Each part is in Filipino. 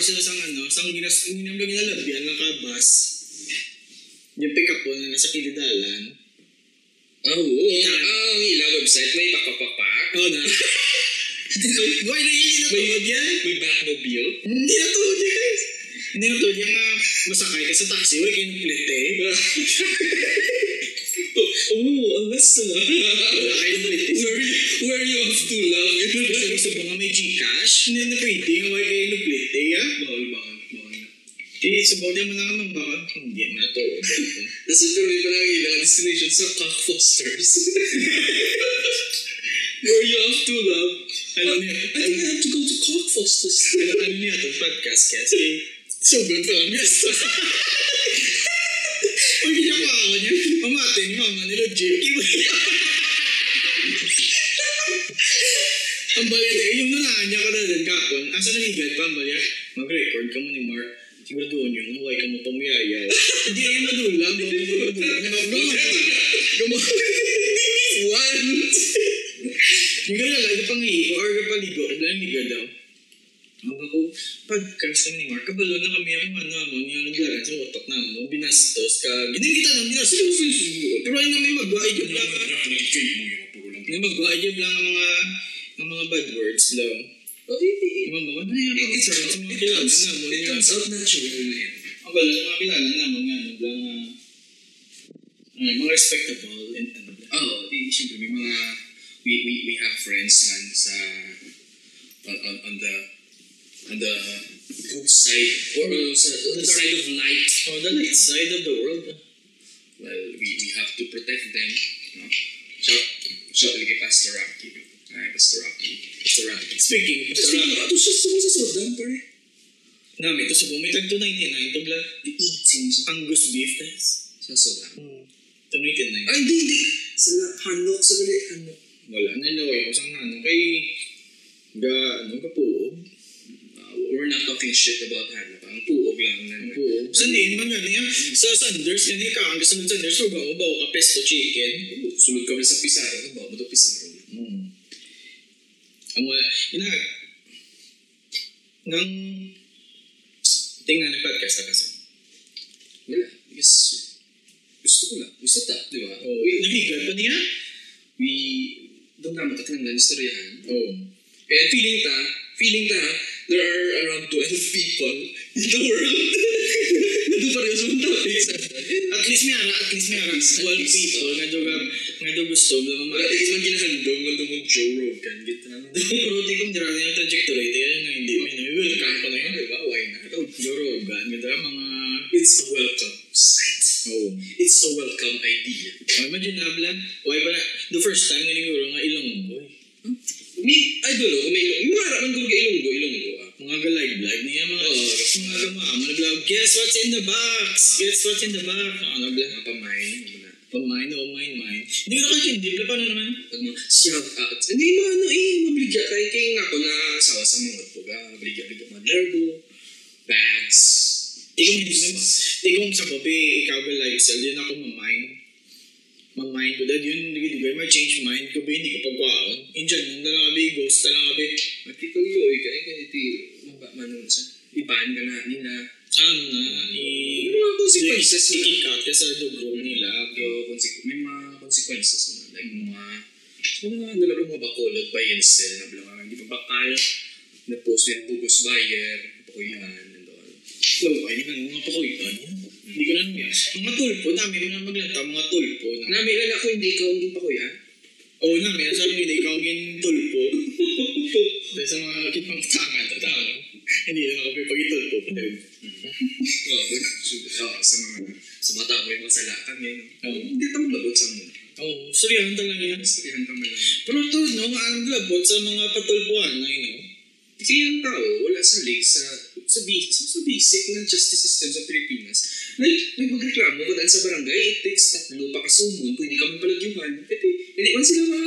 sila sa ano, sa ginas, ginamlag nila labyan ng kabas. Yung pick up po na nasa kilidalan. Ah, oo. Ah, ang ila website may papapapak. Oo na. Why na yun natuod yan? May Batmobile. Hindi natuod yan guys. Hindi natuod yan nga masakay ka sa taxi. Why kayo nagplite? Basta. Wala kayo. Where, where you have to love. Gusto gusto ba nga may Gcash? Hindi na pwede. Why kayo nagplite? Ya? Eh, ah? Bawal, bawal, bawal. Eh, subaw din mo na naman baka. Hindi man natuod. Tapos tuloy pa lang ilang destination sa Cock Fosters. Where you have to love. Alam niyo, I think I have to go to Cock Fosters. ano niya ito? Podcast kasi. Sobrang pa lang yes. Uy, ako niya. Pamatin mo, mama nila Jake. ang balya na, yung nunahan niya ka na din kapon. Asa naligal pa ang balya? Mag-record ka mo ni Mark. Siguro doon yung huwag ka mo pamiyayaw. Hindi kayo madulang. Gumawa. One. Yung gano'n lang, pangihi or kapaligo, lang liga daw. Ako, podcast kami ni Mark, kabalo na kami ang ano mo, niya naglagan sa utak namin, no? binastos ka. Ganyan kita nang binastos. Pero ay namin magwaay yung lang. May yung lang ang mga ang mga bad words lang. Oh, it, Di ba ba? Ano yung mga sa mga kilala na mo? it comes out naturally. Ang bala, mga kilala na mo nga, ano lang, ah, ay, mga respectable and ano lang. Oo, oh, di, siyempre may mga, we, we, we have friends man sa, on, on, on the, on the good side, or sa the side of light. Oh, the light side of the world. Well, we, we have to protect them. No? Shout, shout lagi Pastor Rocky. Ay, Pastor Rocky. Pastor Rocky. Speaking, Speaking, ato siya sa sa sodan, pare. Namin, ito sa bumitag to 99, ito bla. The eating sa, Angus beef, guys. sa sodan. Hmm. Ito 99. Ay, hindi, hindi. Sa hanok, sa gali, hanok. Wala, nalaway ako sa ano. Kay, ga, ano. Uh, we're not talking shit about hanok. Ang puog lang. Ang puog. Sandiin man yan niya. Sa Sanders, yan yung kaang gusto ng Sanders. Ako bawa ka pesto chicken. Sulod ka sa Pizarro. Ano ba? Bato Pizarro. Hmm. Ang wala, ina, nang, tingnan ng podcast na kasi. Wala. Because, gusto ko lang. Gusto ta, di ba? Oh, nabigat pa niya? We, doon naman tatlong na istoryahan. Oh. And feeling ta, feeling ta, there are around 12 people in the world. Nado pa rin sa topic At least may ara, at least may ara. 12 people, nga doon nga gusto, bla Wala mamaya. tingin man ginahandong, kung mo Joe Rogan, gito na. Di kong dira yung trajectory, ito yan nga hindi. May welcome ko na yun. Di ba? Why not? Oh, Joe Rogan, ganda mga... It's a welcome sight. Oh. It's a welcome idea. Oh, imagine na, Blan. Why ba na, the first time nga niguro nga Ilonggo. eh. May, I don't know, may ilong, mga harapan ko ilonggo, ilonggo ah. Mga ga-live-live niya, mga... Oo. Mga gamama, nag-vlog, guess what's in the box? Guess what's in the box? Ano, nag-vlog. Mga pamain, mga Pamine, oh, mine, mine. Hindi ko nakakindi, Blan, paano naman? pag mga shout out. Hindi mo ano eh, mabligya kay kay nga ako na sawa sa mga po ga, mabligya bligya mga largo, bags. Mo, ikaw sa babi, ikaw ga lifestyle, yun ako mamine. Mamine ko, dahil yun, hindi ko may change mind ko ba, hindi ko pagkwaon. Indian, yun na lang abi, ghost na lang abi. Matituloy ka eh, kaya iti, maba man sa ibaan ka na nila. Ano na, i... Ano mga consequences na? I-kick out ka sa lugro nila. Yo, consequ- may mga consequences na. Like mga, mga nalabang mga bakolot, buy and sell, na bala hindi pa bakal, na post yung bugos buyer, pakuyan, and all. So, ay, hindi ka mga pakuyan. Hindi ko na nung Mga tulpo, dami mo na maglanta, mga tulpo. Na. Nami lang ako hindi ikaw ang pakuyan. Oo na, may nasa hindi ikaw gin tulpo. Dahil sa mga kitang tanga, tanga. Hindi na ako pag-itulpo. Oo, oh, sa mga, sa mga tao, may mga sala kami, no? Oo. Hindi tayo maglabot sa muna. Oo, sorry, talaga yan. Ka man lang. Pero ito, no, ang labot sa mga patulpuan na yun, no? Kasi yung tao, wala sa lig sa, sa, basic, sa, sa basic ng justice system sa Pilipinas. Like, may magreklamo ka dahil sa barangay, it takes tatlo pa kasumon hindi ka man palagyuhan. Pwede, hindi man sila ma...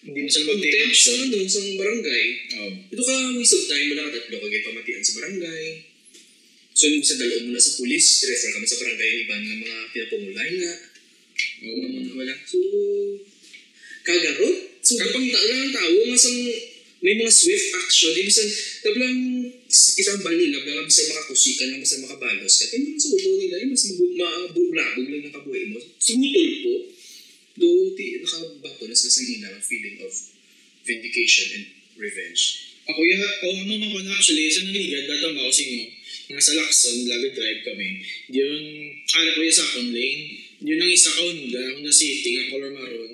Hindi mo sila mag-take sa ano, sa barangay. Oo. Ito ka, waste of time na katatlo ka kayo pamatian sa barangay. So, yung sa dalawang mo na sa pulis, refer ka sa barangay yung iban ng mga pinapungulay nga. Oo, naman wala. So, kagarot. So, kapag ta lang ang tao, nga sang may mga swift action, ibig sabihin, tablang is- isang bal nila, baka bisa makakusi ka lang, bisa makabalos ka. Naman sa ulo nila, yung mas mabulabog lang ng kabuhay mo. Sumutol po, do ti, nakabato na sa ila ang feeling of vindication and revenge. Ako ya, o ano man ko na actually, sa naligad, datang ako sa inyo. Nga sa Lacson, lagi drive kami. Yun, ara ko yung akong lane. Yun ang isa ka Honda, Honda City, nga color maroon.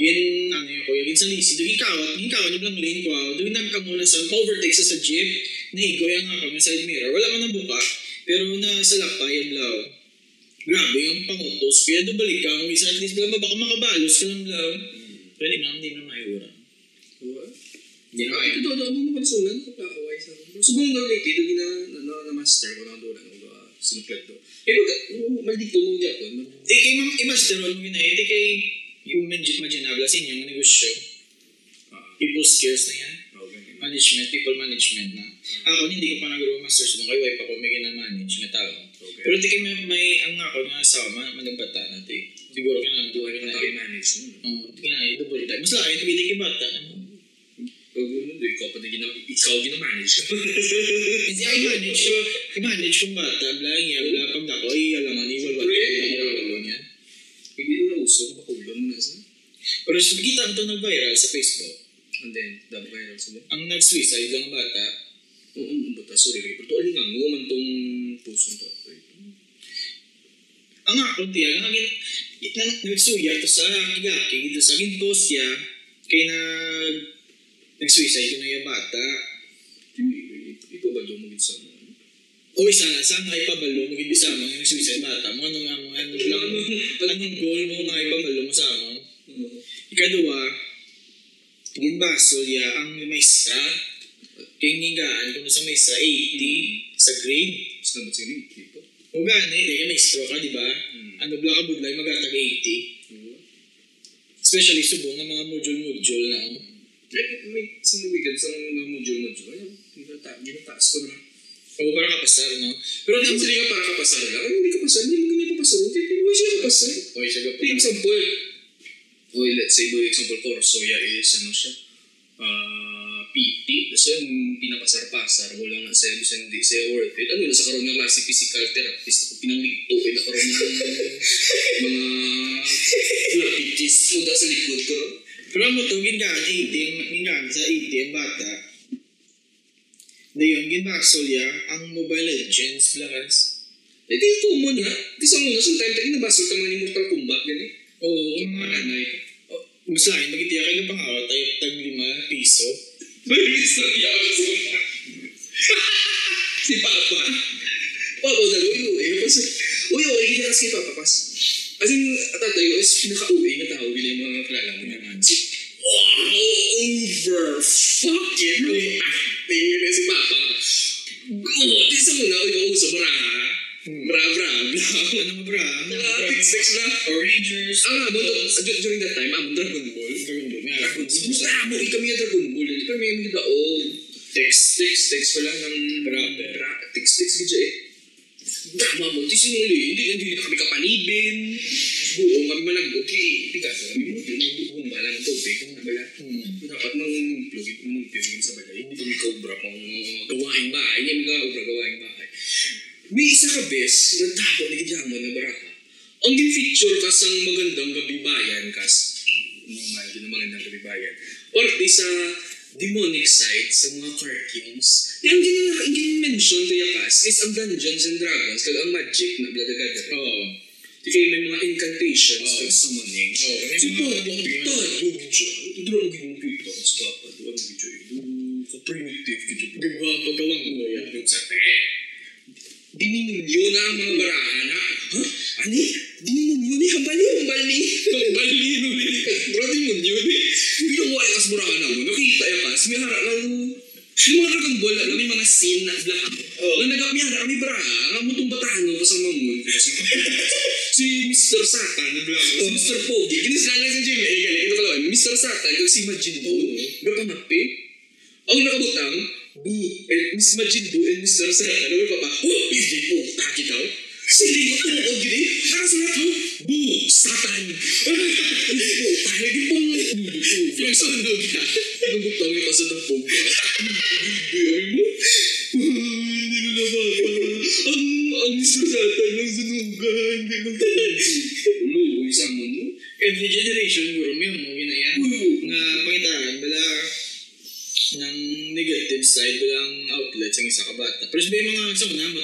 Yun, ano yun ko, yun sa lisi. Doon ikawat, ikawat yung lang lane ko. Doon nagkamuna sa, overtake sa sa jeep. Naigo yung nga kami sa side mirror. Wala man ang buka. Pero nasa lakpa yung law. Grabe yung pangutos. Kaya doon balik ka. Kung isa at least baka baka makabalos ka ng law. Pwede nga, hindi na mahiwara. Hindi na Ah, mahiwara. ito daw, daw mo kansulan, kapakaway sa akin. Subong nga ulit, ito gina, na, na, master ko ng doon, ano, uh, sinuplad do. Eh, oh, maldito mo niya no? Di kay ma'am, i-master mo na eh. Di kay yung medyo maginabla sa inyong negosyo. Ah, People skills na yan. Management, people management na. Ako, hindi ko pa nag-grow master sa mga wife ako may gina-manage na tao. Okay. Pero kay may, may ang ako nga asawa, managbata natin. Siguro ka na, buhay na tayo manage mo? Oo, di ka na, double time. Mas laki, hindi kay bata. Ikaw pa din gina, ikaw gina-manage ka. Hindi ako i-manage ko, i-manage kong bata, bla niya, bla pag ako, ay alam nga, iwal ba? niya. Pag di na uso, makulon mo na sa. Pero kita mo ito nag-viral sa Facebook. And then, dapat viral sila. Ang nag-suicide lang bata, Oo, um, buta, sorry. Pero to, alin nga, mo man tong puso to. ang ako tiya, nga gin, nang nagsuya to sa kigaki, dito sa gintos siya, kay nag, nag-suicide ko na yung bata. Ikaw ba mo sa mo? O isa na, saan nga ipabalo mo gibisa mo yung nag-suicide bata mo, ano nga mo, ano lang, anong goal mo nga ipabalo mo sa amon? Ikaduwa, ginbasol ya ang maestra, kay ngigaan kung sa maestra 80 sa grade. Mas nabat sila yung tipo. O gani, kaya maestro ka, di ba? Mm. Ano bla ka budlay, magatag 80. Especially subong ng mga module-module na. Eh, may isang nabigyan sa mga module-module. Ayun, ginata- ginataas ko na. O para kapasar, no? Pero Pero di hindi nga para kapasar lang. Ay, hindi kapasar. Hindi mo ganyan papasar. Okay, hindi mo siya kapasar. Oy, sige For example, oh, let's say, for example, Corsoya is, ano siya, ah, PT. Tapos yun, pinapasar-pasar. Wala nga sa'yo, bisa hindi sa'yo worth it. Ano, nasa karoon ng klase physical therapist. Ako pinangligto, eh, nakaroon ng mga floppy cheese. Muda sa likod ko. Pero mo to, gingaan 80, gingaan sa 80 ang bata. Na yun, ginbasol ya, ang Mobile Legends, blakas. Eh, di common ha. Di sa muna, sometimes tayo nabasol ka mga Mortal Kombat, gani. Oo, Yung mga mga nanay. Oh, mas lain, magitiya kayo pang hawa tayo tag lima piso. Mabilis na iyak ako sa mga. si Papa. Papa, dalo, uy, uy, pas, uy, uy, hindi kasi kay Papa, pas. As in, tatayo is pinaka-uwi na tao, bila yung mga kilala mo naman. Si, wow, over fucking acting na si Papa. Oh, di sa muna, uy, mauso, baraha. Bra, bra, bra. Ano bra? Ah, bra? text na. Rangers. Ang amon, to- during that time, amon Dragon Ball. Dragon Ball. Dragon Ball. Basta mo, kami yung Dragon Ball. Kami yung daog. Text, text, text pala ng... Rapper. Ra, text, text ka dyan eh. Tama mo, di sinuli. Hindi, hindi na kami kapanibin. Buong kami manag, okay, tigas. Kami mo, bumala ng tubig. Hmm. dapat mang plugin, plugin sa balay. Hindi kami kaubra pang gawaing bahay. Hindi kami kaubra gawaing bahay. May isa ka bes, nagtapo ni Gidyaman na baraha. Ang gin-feature kas ang magandang gabi bayan kas. Normal din ang magandang gabi bayan. Parte sa demonic side sa mga cartoons. Yung gin, ang gin-mention kaya kas is ang Dungeons and Dragons kag ang magic na Blood Gathering. Oo. Di kayo may mga incantations kag summoning. Oo, may Si mga- Papa, tayo dyan. Ito ang ginugito sa Papa. Ito ang ginugito. Ka-primitive ito. Gagawa ang pagkawang mo yan. Yung sa te. Dininunyo na ang mga barahan ha? Ha? Ani? Dininunyo ni? Hambali, hambali. Hambali, nuli. Bro, dininunyo ni. Bilang wala kas barahan mo. Nakita ya kas. May hara lang. Yung mga Ball, alam mo yung mga scene na black. Oo. Na nagapiyara kami baraha. Nga mo itong batahan mo pasang mamun. si Mr. Satan, na black. Si Mr. Pogi. Ginisala si Jimmy. Eh, galing. Ito kalawan. Mr. Satan, kag si Majin Buu. Gapamapi. Ang nakabutang, Bu, eh, Miss Majin Bu and Mr. Satan. Ano yung papa? Oh, PJ Po, taki daw. Sili ko ito, o gini. Nakasulat mo, Bu, Satan. Bu, tayo din pong Yung sunog na. Nagutang yung kasunod po Pero sabi mga, sa una,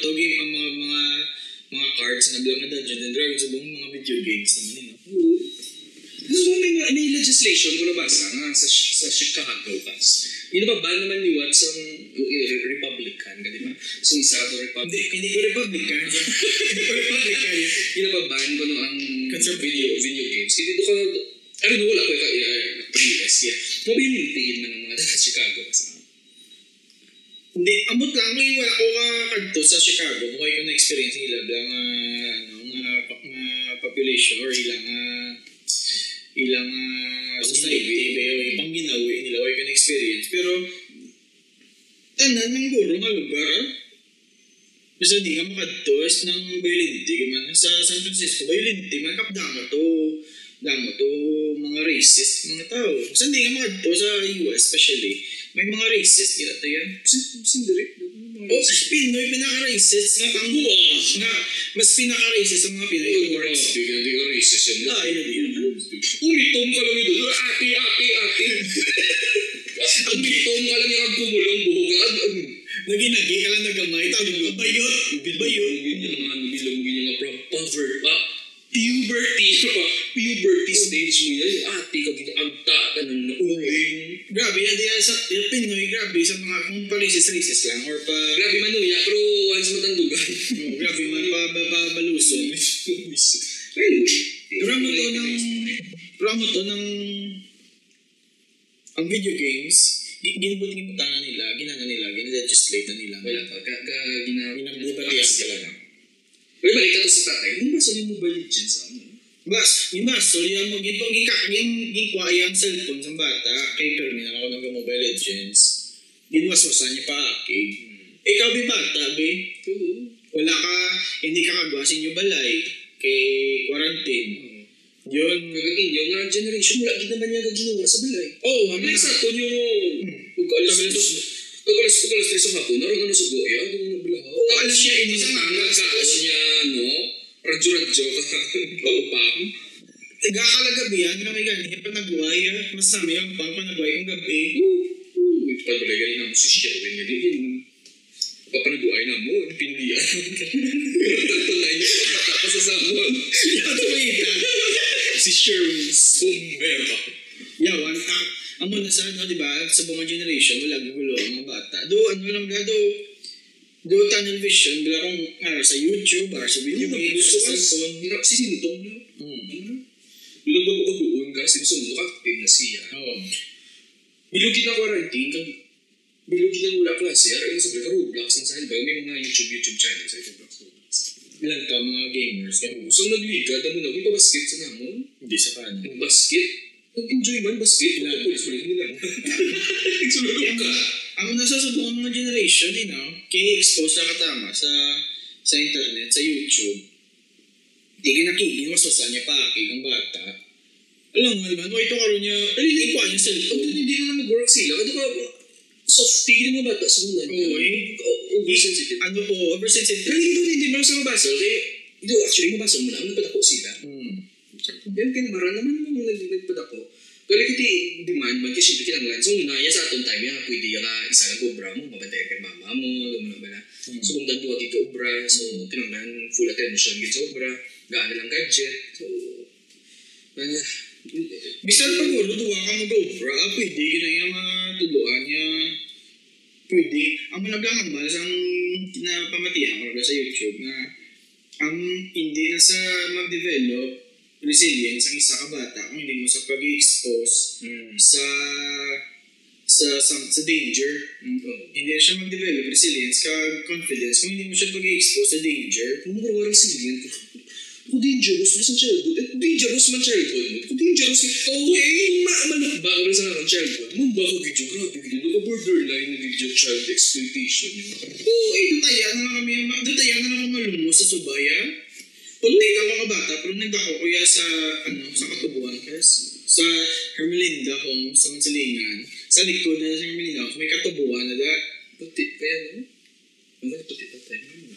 Chicago. Mukha ko na-experience nila bilang ah, ano, nga, nga population or ilang ah, ilang ah, society ba yung pang ginawi nila wala ko na-experience. Pero tanan ng guro nga lugar. Basta di ka makadto is ng violente man sa San Francisco violente man kap damo to damo to mga racist mga tao. Basta di ka makadto sa US especially may mga racist gila to yan. Sindiri. Oh, Pinoy pinaka-racist nga pang nga mas pinaka-racist sa mga Pinoy awards. Hindi ka, hindi ka racist yan. Ah, yun din. Umitom ka lang ito. Ate, ate, ate. Umitom ka lang yung kumulong buhok. At, um, Naginagi ka lang nagamay. Tawag mo, bayot. Bayot. Ganyan nga, nabilang ganyan nga from pover, ah, puberty, puberty stage mo yan. Ate ka, ginagta ka ng nauling. Grabe, yan yan sa yan Pinoy, grabe sa mga kung pa racist-racist lang or pa Grabe manuya, pero once matandugan. oh, grabe man pa, pa, pa baluso. Anyway. Pero mo to ng pero mo to ng ang video games, gi- ginibut-gibutan na nila, ginana nila, gin-legislate na nila. Wala pa, gina... Ginabatihan ka lang. Pero balik ka to sa tatay, hindi ba sa Mobile Legends ako? Bas, yung baso, yung mo gito gika gin ginkwa yung cellphone sa bata kay terminal ako ng Mobile Legends. Ginwaswasan niya pa aki. Ikaw bi bata be. Oo. Wala ka hindi ka kagwasin yung balay kay quarantine. Yun. Kagakin yung nga generation, wala gid naman niya gaginawa sa balay. Oh, Ang ano sa na. to nyo, pag alas pag alas pag alas tres sa hapon, naroon ano sa goya, doon na bala. Oo, alam niya, ini hindi sa mga mga kaos niya, no? Radyo-radyo pang-pang. Tiga kalagabihan kami ganyan pa nagway. ah. Mas nami ang pang panagway kong gabi. Ito pa balay galing namin si Sherwin nga din. Papanaguay na mo, pinulian. Tunay niya, pagkata pa sa samon. Yato ita. Si Sherwin's bombero. Yawan ta. Amo na sa ano, di ba? Sa mga generation, wala gugulo ang mga bata. Do, ano lang ga, do, do tunnel vision, bila kung ara sa YouTube, ara sa video games, sa ka. cellphone. Hindi na sisinutong na. Hmm. Bilog bago-bagoon ka, sinusundo ka, active na siya. Oo. Bilog na quarantine, kag bilog na wala klase, ara yung sabi ka Roblox ang sahil ba? May mga YouTube YouTube channel sa Roblox. Ilan ka mga gamers? Kaya So nagliga, damo na, may basket sa namon. hindi sa kanan. Ang basket, nag-enjoy man. Ilan? Wala pulis-pulis mo lang. Nagsululog ka. Ang nasa sa buong mga generation, you know, kaya expose na katama sa sa internet, sa YouTube. Di ka nakigin, masasan niya pa, kay kang bata. Alam mo naman, ito karoon niya, ay, ikuha niya Pag cellphone. hindi na mag-work sila, kado ka, soft tigil mo bata sa mga. Oo, eh. Oversensitive. Ano po, oversensitive. Pero hindi doon, hindi mo sa mabasa. Kaya, ito actually, mabasa mo lang, nagpadako sila. Hmm. Yan, kinabara naman mo nag nagpadako. Kaya kiti demand man kasi siyempre kinanglan. So, una, yan sa atong time, yan, pwede ka isa lang obra mo, mabantay kay mama mo, alam mo na ba na. So, kung dagduwa ka obra, so, kinanglan full attention sa obra, gaan lang gadget. So, ano, Bisan pag ulo, duwa ka mag-obra, pwede ka na yung mga tuluan niya. Pwede. Ang managangambal sa napamatiyan ko sa YouTube na ang hindi na sa mag-develop resilience ang isa ka bata kung hindi mo sa pag-expose sa sa sa, sa danger. Hindi na siya mag-develop resilience ka confidence kung hindi mo siya pag-expose sa danger. kung mura resilient kung dangerous mo sa childhood, eh, dangerous man childhood mo, kung dangerous ka, okay, kung ma malakbang mo sa kakang childhood, mo ba ka video, grabe, gito ka borderline na video child exploitation yun. Oo, eh, dutayan na lang kami, ma- dutayan na lang kami malumos sa subaya. Punti ka mga bata, pero nagdako kuya sa, ano, sa katubuan, kes, sa Hermelinda Home, sa Mansilingan. Sa likod na sa Hermelinda Home, may katubuan na da. Puti, kaya no? Ang ganda puti tatay mo. no?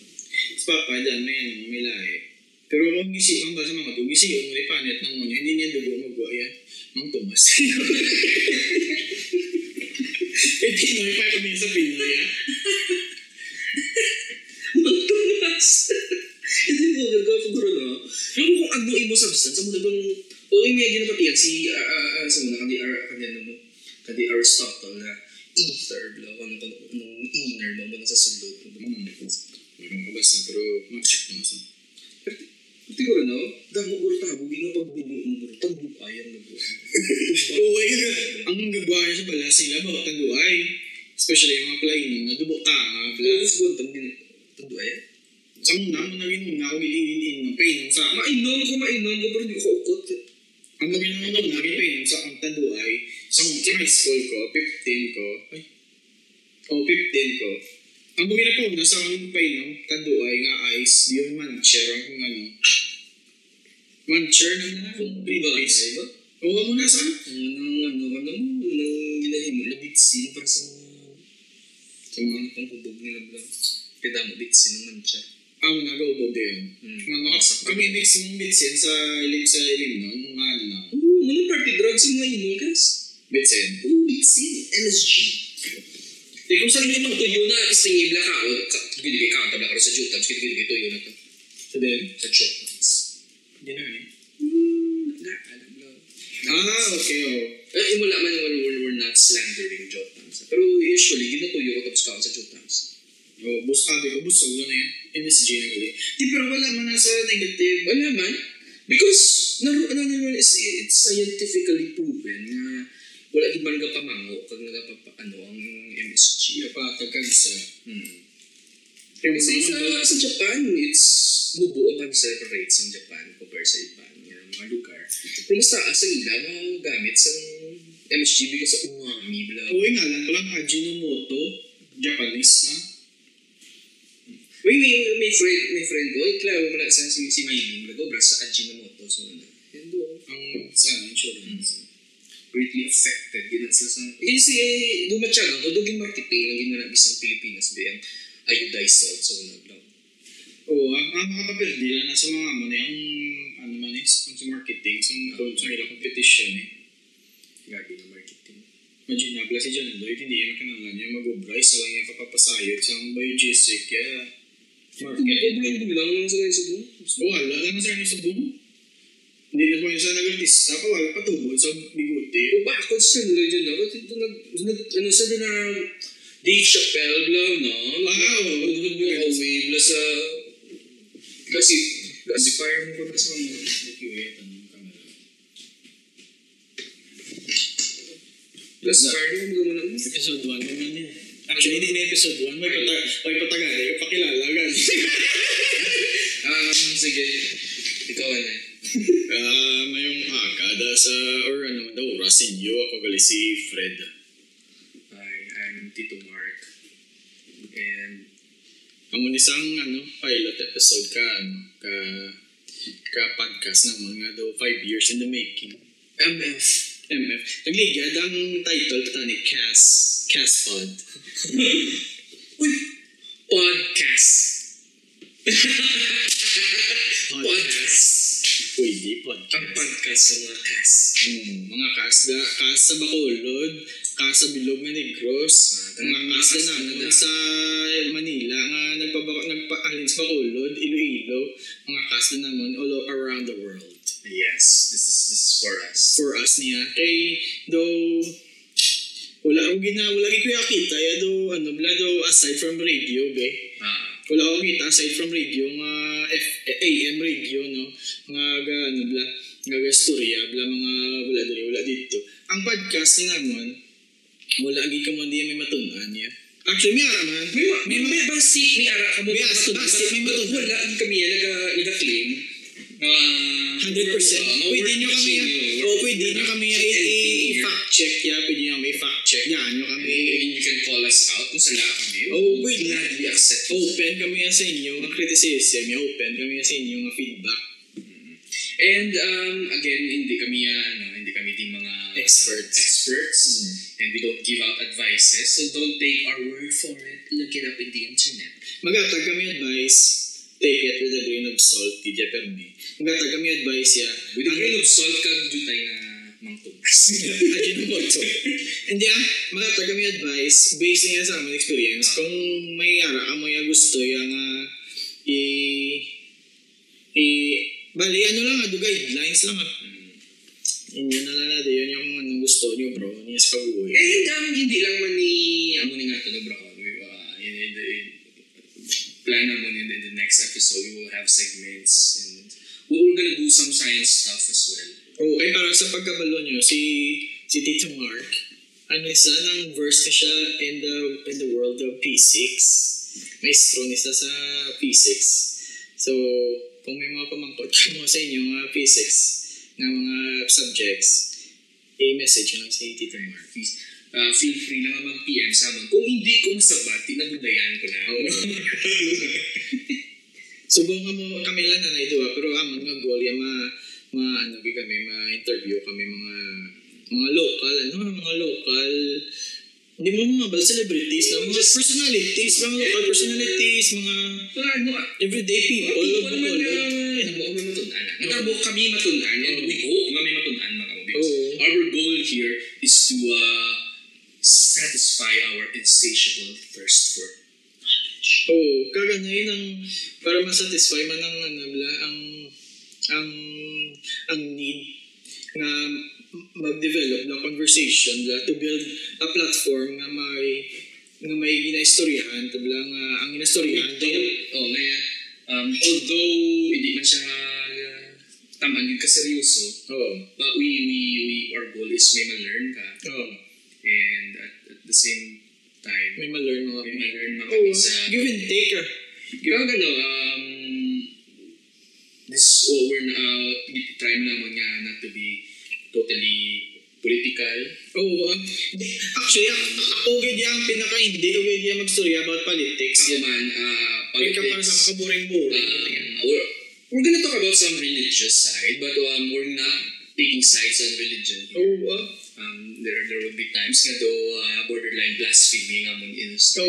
Sa papa, dyan, may, ano, may lahi. Pero kung gisi, ang basa mga to, gisi mo ni panet ng mga hindi niya dugo magwa yan. Ang Tomas. eh, Pinoy pa kami sa Pinoy, ah. Magtumas. Hindi mo, gagawa pa guro no? Pero kung ano imo substance, sa muna bang, o yung may ginapatiyan, si, ah, ah, ah, sa muna, kandi, ar, kandi, ano mo, kandi Aristotle na ether, bla, ano, kung anong inner mo, muna sa sulod. Hmm. Meron ka basta, pero mag-check mo sa. Pati ko no? Damo guro tabo, gino pag binuo mo guro, tabo ayan mo guro. Oo, ay, ang gagawa niya sa balas nila, bakit tanduay. Especially yung mga plainon na dubo tanga, bla. Kaya sa buntang din, tabo ayan. Sa muna mo na rin muna ako bilinin ng painom sa Mainom ko, mainom ko, pero hindi ko ukot. Ang mga ginawa ko, naging painom sa ang tanduay. Sa, sa high school ko, 15 ko. Ay. Oh, 15 ko. Ang po na sa ang painom, tanduay nga ice, di yung mancher, ang kung ano. Mancher na na. Na, iba? Oo mo na sa. Ang ano, ano, ano, nang ginahimo, labitsin, para sa sa mga ano pang hubog nila bla. Kaya damo bitsin ng mancha. Ang mga gaubog yun. Hmm. Nga makasak. Kami mix mong bitsin sa ilim sa ilim no? Mga ano na. Oo, mga party drugs ang mga imong kas. Bitsin. Oo, bitsin, LSG. Di kung saan yung mga tuyo na, tapos tingibla ka, o gili ka, tabla ka rin sa jutams, gili tuyo na to. So then? Sa jutams. Hindi na eh. Hmm, lang. Ah, okay oh. Eh, imula man naman we're, we're not slandering jutams. Pero usually, ginatuyo ko tapos ka sa jutams. Oh, bus sabi ko, busog lang yan. MSG na gali. Di, pero wala man na sa negative. Wala man. Because, naru ano naman, is, it's scientifically proven na wala di man nga pamango kag nagapapa ano ang MSG. Napatag ka sa... Hmm. Kasi sa, sa Japan, it's nubuo ang cancer rates ng Japan compare sa iba mga lugar. Pero mas taas ang ila na gamit sa MSG because of umami bla. Uy nga lang, palang Ajinomoto, Japanese na. May, may, may friend, may friend ko, klaro mo na sa si, si Mailing, nag-obra sa Ajinomoto. So, na, yan doon. Ang sana, insurance. greatly affected. Ganun sila sa... Kasi eh, dumatyagang ko, duging marketing, lang ginawa isang Pilipinas ba yung iodized salt. So, wala lang. Oo, ang, ang mga papirdi lang na sa mga mo na yung ano man ang sa marketing, sa mga sa ilang competition eh. Gagi na marketing. Imagine na, si John Lloyd, hindi yung kanalan niya mag-obra, isa lang yung kapapasayod sa ang biogesic, kaya Market. Hindi mo lang sa doon. Oo, wala lang na sa ni Subong. Hindi na pa siya nag-artista, pa wala patubod sa bigote. Pero bakit sila nila dyan na? Ba't ito nag... nag ano sila na... Dave Chappelle bla, no? Ah, oo. Nag-away bla sa... Kasi... Kasi fire mo ko na sa mga... Wait, anong camera? Plus fire mo mo na mo. Episode 1 naman yun. Actually, hindi na episode 1. May, pata may patagal. May pakilala. Um, sige. Ikaw na. Ah, mayong agada sa, or ano man daw, Rasinyo. Ako gali si Fred. Hi, I'm Tito Mark. And Ang isang ano, pilot episode ka, ano, ka, ka podcast naman nga daw, 5 years in the making. MF. MF. Nagligad ang title ta ni Cass, Cass Pod. Uy! Podcast. Podcast. Pwede, podcast. Ang podcast sa mga cast. Hmm, mga kasda, kas sa Bacolod, kas sa Bilog nga Negros, Ah, mga kasda kasda naman na. sa Manila nga nagpabako nagpaalin sa Bacolod, Iloilo, mga kasda naman all around the world. Yes, this is this is for us. For us niya, kay though wala akong gina, wala kuya kita, ya do ano, wala do aside from radio, be. Ah, Wala akong kita aside from radio nga F, AM radio no nga ga ano bla nga ga storya bla mga wala diri wala dito. Ang podcast ni namon wala gi ka mo di may matunan niya. Actually may ara man. may ma- may may basi may ara ka mo. May as- basi, may matunog. Wala ang kami yan naga naga claim. Na 100%. Pwede nyo kami, oh, pwede nyo kami i-fact check ya, pwede nyo kami fact check. Yan nyo kami. You can call us out kung sala kami. Oh, pwede. Gladly accept. Open kami nga sa inyo, nga criticism, open kami nga sa inyo nga feedback. And um, again, hindi kami uh, ano, hindi kami din mga Experts. experts. And we don't give out advices. So don't take our word for it. Look it up in the internet. Magatag kami advice, take it with a grain of salt, di dya permi. Magata kami advice ya. With a grain of salt kag jutay nga mangtumas. Ajinomoto. Hindi ah, magata kami advice based nga sa among experience. Kung may ara ka mo yung gusto yung uh, i i bali ano lang ah, do guidelines lang ah. Hindi na lang natin yun yung anong gusto nyo bro. Niya sa kabuhay. Eh, hindi naman hindi lang man ni amo ni nga to bro. Uh, in, in, the- in, plan naman in the, in the next episode we will have segments and we're gonna do some science stuff as well. Okay, para sa pagkabalo nyo, si si Tito Mark, ano isa ng verse niya siya in the in the world of P6. Maestro niya sa P6. So, kung may mga pamangkot mo sa inyo nga P6 nga mga subjects, i-message lang si Tito Mark. Please, uh, feel free lang mag-PM sa amin. Kung hindi ko masabat, tinagudayan ko na. Oo. Subong ka mo kami lang na naiduwa, pero amon nga goal ya ma ma ano kami ma interview kami mga mga local ano mga local hindi mo mga celebrities na mga personalities mga local personalities mga Mga ano ah, everyday people People of naman na, ano mo, kami matunan. Nagtabo kami matunan and we hope nga may matunan mga kabibs. Oo. Our goal here is to uh, satisfy our insatiable thirst for Oo, kaganyain ang para masatisfy man ang ano bla ang ang ang need nga mag-develop ng conversation bla to build a platform nga may nga may ginaistoryahan tabla nga ang ginaistoryahan Although, oh, kaya, um, although hindi man siya uh, taman yun kaseryoso, Oo. but we, we, we, our goal is may ma-learn ka Oo. and at, at the same time, May ma-learn mo may kami. ma-learn mga Oo, sa give and take ah. Kaya gano, um, this, oh, we're, uh, try mo naman nga not to be totally political. Oo. ah. Actually, ako, ako gaya ang pinaka hindi ko gaya magstorya about politics. Ako man, uh, Kaya ka para sa politics, makaboring-boring. um, we're, we're gonna talk about some religious side, but um, we're not taking sides on religion. Oo. ah. Um, there, there will be times nga though uh, borderline blasphemy nga mong in Oo. So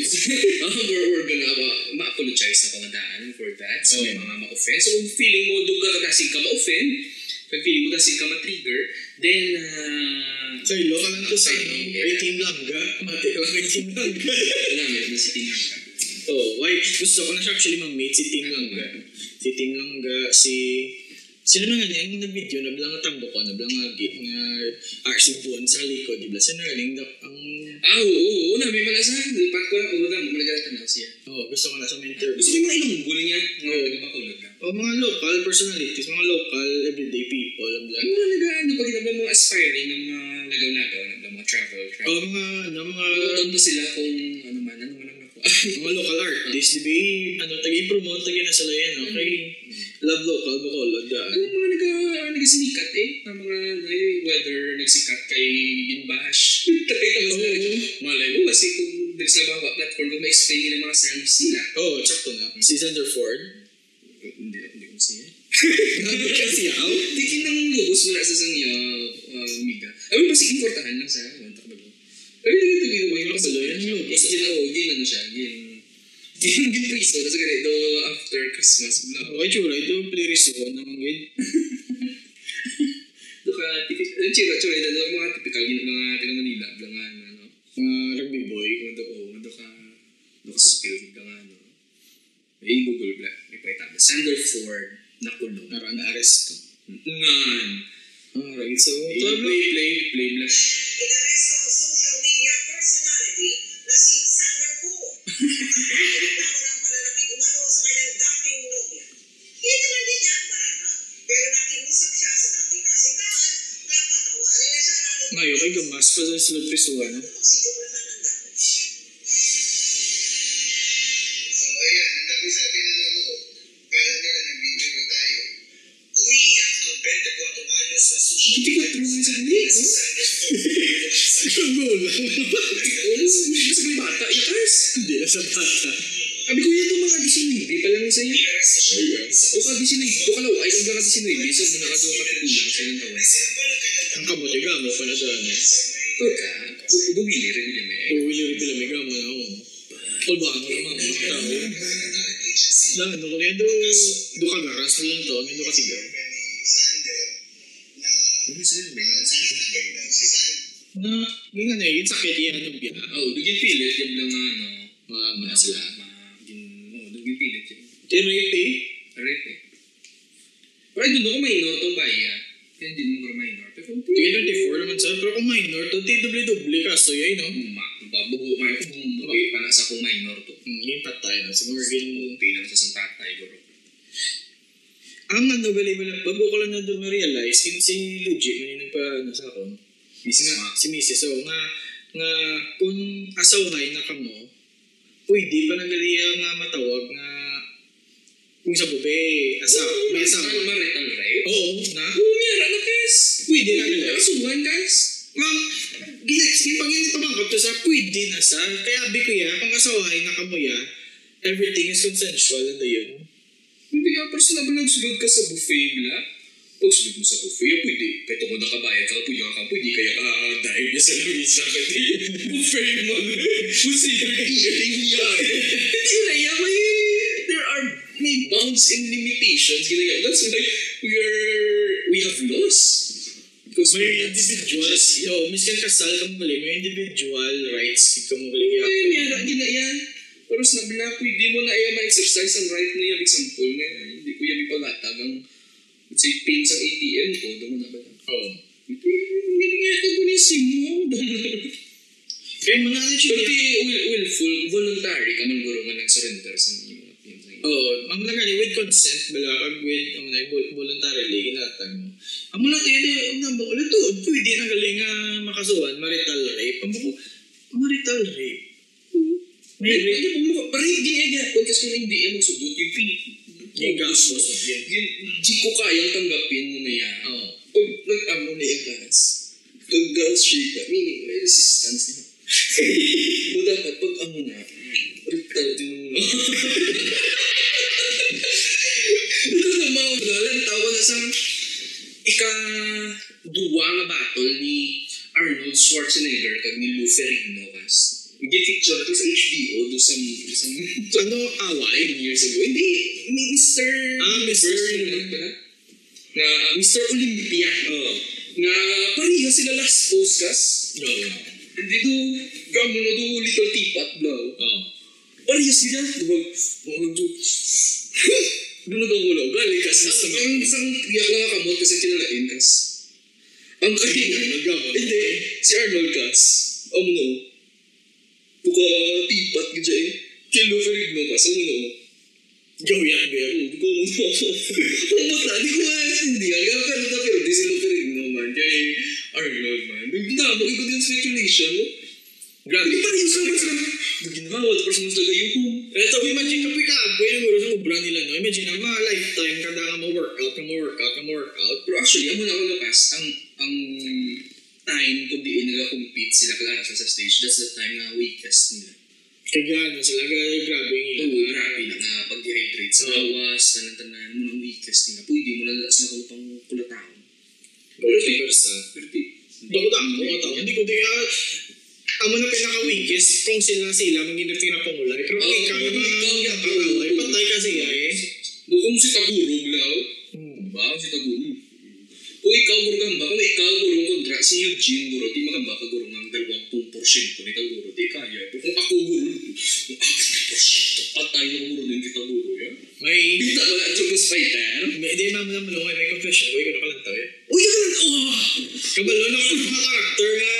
it's, uh, we're, we're gonna uh, ma-apologize na pangadaan for that. So may Oo. mga ma-offend. So feeling mo doon ka kasing ka ma-offend, pag feeling mo kasing ka ma-trigger, then uh, Sa ilo ka lang to sa ano, kay Team Langga. Mati ka lang kay Team Langga. wala meron na si Tingnan ka. oh, why? Gusto ko na siya actually mag-meet si Team Langga. Si Team Langga, si... Sila na nga niya, yung nag-video, nablang nga tambo ko, nablang nga git nga RC Buon sa likod, di ba? Sa Nerling, dak- ang... Ah, oo, oo, oo na, may malasahan. Lipat ko lang, oo na, malagatan na siya. Oh, gusto ko na sa mentor. Gusto ko yung mga ilunggol niya, nga Oo. taga-bakulog lang. Oh, mga local personalities, mga local everyday people, ang mga nag-ano, pag inablang mga aspiring, ng mga lagaw-lagaw, nablang mga travel, travel. Oh, mga, ano, mga, Tonto sila kung ano man, ano man ang nakuha. mga local artists, di ba? Ano, tagi-promote, tagi na sila yan, okay? Love local, Bacolod, Ano daan. mga nag nagsinikat eh, na mga eh, whether nagsikat kay Inbash. Takay naman sila. Oo. Malay mo kasi kung mga platform kung ma-explain nila mga selves nila. Oh, sakto na. Si Sander Ford. Hindi ako, hindi ko siya. Grabe kasi ako. Di kinang lubos mo na sa sangyo, uh, Miga. Abi ba si importahan lang sa wantak ba? Abi di ito ginawa yung yan yung lubos. Gin, oh, gin ano siya, gin. Gin, gin priso. Tapos ganito, after Christmas. Okay, chura. Ito, pliriso ko naman gid. Doka, tipik, eh, chira, ito mga typical, gin, mga taga Manila, bla nga, ano. Mga rugby boy. Kung do, oh, do ka, do ka sa field ka nga, no. May Google bla, may pakita mo. Sander Ford, nakulong. Naroon na aresto. Ngan. Alright, so, Play, ito play, play, play, bla. Inaresto ang social media personality na si Sander ng pananakit umano sa kanyang dating nobya. Ito man din niya ang parata. Pero nakiusap siya sa dating kasintahan na patawarin na siya lalo ngayon kay gamas pa sa sulod prisuan. si Jonathan Hindi ko true nga sa kanila, no? Gulang. Oo, kasi may bata, yakas. Hindi na sa bata. Sabi ko, yan itong mga disinibli pa lang sa siya. O ka disinibli, do ka law, ay lang ka disinibli, so muna ka do ka tikulang sa ilang taon. Ang kanyang Ang kamot yung gamo pa na daan. eh. sa may Ito ka, duwili, rebili me. Uwili rin pila may gamo na ako. Kulbaan mo naman mga tao. Na, ano ko niya do, do ka garas na lang to, ang do ka sigaw. ni Sander na Ano sa'yo, na yung ano eh, yung sakit yan ng biya. Oo, dugin pilit, yung lang ano, Mga mga sila. gin- oo, dugin pilit yun. Eh. Correct eh. Pero I don't know kung minor tong baya. Kaya hindi naman ko minor. Pero kung Tigil 24 naman sa, pero kung minor to, di doble-doble ka, so yun, no? Ma, babugo, may bumubuhay pa na sa kung minor to. Hmm, yung patay na, siguro gin... Kunti lang sa isang tatay, guro. Ang ano, bali bala, bago ko lang na ma-realize, kin si Luigi, man yung nagpa, ano sa ako, Busy nga, si Mrs. So, nga, nga, kung asawahay na ka mo, pwede pa nagaliya nga matawag nga, kung sa bube, asa, may asawa. Ano marital rape? Oo, na. Oo, mira na, kas. Pwede na na kasuhan, kas. Ma'am, ginax, pag yun pamangkot to sa, pwede na sa, kaya abi ko ya, kung asawahay na ka mo ya, everything is consensual, ano yun? Hindi ka, pero sinabi lang sulod ka sa buffet nila. Pag sulod mo sa buffet, pwede. Kaya tungkol nakabayad ka, pwede ka, pwede kaya ka dahil niya sa lamisa ka. Buffet mo. Consider eating niya. Hindi na yan, may, there are, may bounds and limitations. Ginagawa. That's why we are, we have laws. Because May we're not individual, just- yo, miskan kasal ka mo may individual rights ka mo gali. Ay, miyara, gina yan. Pero sinabi na, pwede mo na iya ma-exercise ang right mo yung example nga. Hindi ko yung ipagatag ang, say, pin sa ATM ko. Doon na ba lang? Oo. Hindi nga ito gunising mo. Kaya mo na Pero siya. di will, willful, voluntary ka man guro man nag-surrender sa mga pin sa iyo. Oo, ang mga gali, with consent, bala, pag with, ang mga vol- voluntarily, ginatag mo. Ang mga tayo, ang namba ko, lato, pwede na gali nga makasuhan, marital rape. Ang mga marital rape. May May mo, hindi nga gapon kasi kung hindi yan magsugot yung pin. Yung gastos. Yung, di ko kayang tanggapin mo na yan. Oo. Pag nag-amo na yung gas, pag gas shake ka, meaning may resistance na. o dapat pag amo na, din mo. Ito na mga ulan, tawag na sa ika duwa nga battle ni Arnold Schwarzenegger kag ni Lou Ferrigno kas. Gi-picture ito sa HBO do sa do sa Ano, away? 10 years ago. Hindi, Mr. Ah, Mr. Ano na? Na uh, Mr. Olympia. Oh. Nga pareho sila last post kas. Oo. Hindi do, gamo na do little teapot blow. Oo. Pareho sila. Diba? Mga do. Dunod ang ulo. Gali kas. Ang ang isang tiyak ang kamot kasi kinalain kas. Ang kahinga. Arnold, gamo. Hindi. Si Arnold kas. Amo no. Buka tipat gadya eh. Kilo Ferrigno kas. Amo no. Gawin bear. Hindi ko mo Ang mata, di ko maintindihan. Kaya pero na pero di sila Ferrigno man. Kaya Arnold man. Namo, ikaw din speculation mo. Grabe. Hindi pa rin sa mas na. Ginawa, tapos mas lagay yung home. Ito, imagine ka, pwede mo sa ubra nila, no? Imagine, ang mga lifetime, kada ka mo-workout, ka mo-workout, ka mo-workout. Pero actually, amo na ako nakas, ang ang time kung di nila compete sila kala sa stage, that's the time na weakest nila. Kaya gano'n sila, grabe grabe yung Oo, ilang. grabe na nga pag-dehydrate sa Oo. lawas, tanan-tanan mo ng weakest nila. Pwede mo na sila kalupang kulataon. Gawin sa persa. Pero di, Dako da ako, ito. Hindi ko di ah, amo na pinaka-weakest kung sila sila maging pinapangulay. Pero kung Oo, ikaw na yung kakaway, patay ka siya eh. Kung si Taguro, blaw, Hmm. ba? Si Taguro. Kung ikaw guro gamba, kung ikaw guro kontra si Eugene guro, di magamba ka guro ng dalawang pung porsyento ni Taguro, di kaya. Pero kung ako guro, kung ako ng porsyento, patay na guro din kita guro, ya? May, Hindi ta wala mas fighter. may, di naman naman lumay, may confession ko, ikaw nakalantaw eh. Uy, yan! Oh! Kabalo na ko ng mga karakter nga,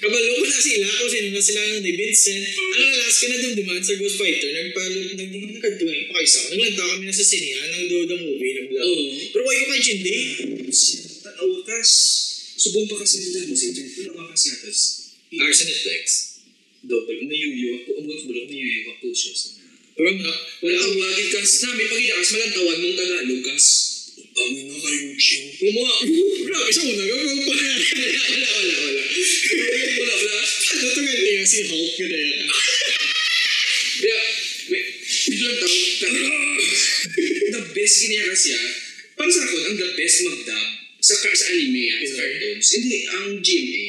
kabalo ko na sila kung sino na sila ni Vincent. Ang lalas ka na dumduman sa Ghost Fighter, nagpalo, nag, nagkatuwing pa kayo. Naglanta kami na sa sinehan ng do the movie, nag Oo. Pero why ko kay Jindy? Tanawa kas. Subong pa kasi nila mo internet. Pero mga kasi atas. Ars sa Netflix. Double. Mayuyo ako. Amot bulok mayuyo ako siya sa Pero na, Wala ang wagit kas. Namin pagkita kas malantawan mong Tagalog kas. Ang ina kayo, Jim. Gumawa. Grabe siya muna. Gawin pa niya. Wala, wala, wala. Wala, wala. Ano to nga niya si Hulk ka na yan. Kaya, may, biglang tao, the best ginaya kasi ah, para sa akin, ang the best mag-dub sa, sa anime ah, sa cartoons, hindi, ang GMA.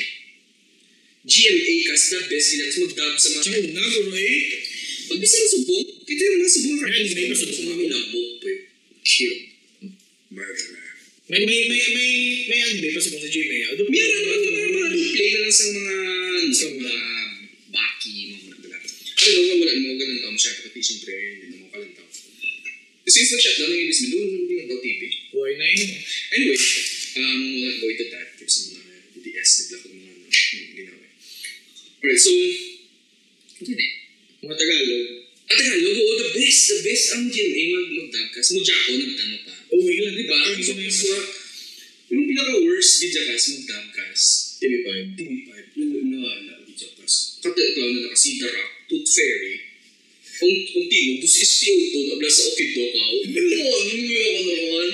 GMA kasi the best ginaya kasi mag-dub sa mga Tsaka una, guro eh. Pag bisa ng subong, kita yung mga subong May anime pa subong. Mga minabok. Murderer. May, may, may, may, may anime pa sa mga Gmail. Ano Meron naman mga mga replay na lang sa mga Sa sa mga baki, mga mga bala. Ano naman, wala naman ganun tao masyado. Pati siyempre, hindi naman kalang tao. Since nag-shutdown ng ibis mo, doon yung daw TV. Buhay na yun. Anyway, um, we'll go into that. There's some mga DDS, nagla ko mga ano, ginawa. Alright, so, yun eh. Mga Tagalog. At Tagalog, oo, the best, the best ang GMA mag magdagkas. Mujako, nagtama pa. Oh, my God. Diba? Ang Ito so, na so, yung pinaka-worst gidyakas magdagkas. TV5. TV5, nawala ang gidyakas. Kata na kasi The Rock, Tooth Fairy, kung kung tingog, dus is to, nabla sa Okidokaw. Ano, ano mo ako naman?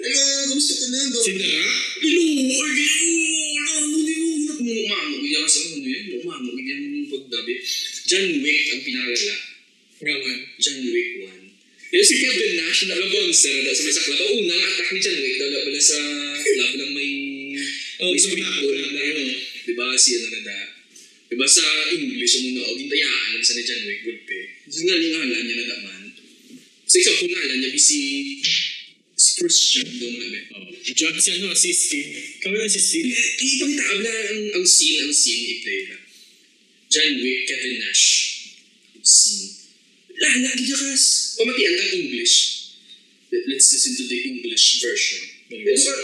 Ano, kamusta ka na? Sindara? Hello, ay gino, ano, di mo, hindi mo umamo, hindi kasi ano yun, umamo, hindi yung pagdabi. John Wick ang pinakalala. Gaman. John Wick 1. Yung si Kevin Nash, naka-monster na sa may sakla. Ang unang attack ni John Wick, dala pala sa club lang may... Oh, may swimming pool na ano. Diba si ano na da. Diba sa English, muna, gintayaan lang sa ni John Wick, gulpe. So nga rin nga niya na daman. Sa isang pungalan niya, si... Si Christian, daw mo na Oh. John si ano, si Steve. Kami lang si Steve. Ipakita abla ang, ang scene, ang scene i-play na. John Wick, Kevin Nash. Scene. Lala, gila kas. Pamatian ng English. Let- Let's listen to the English version. Ito ka.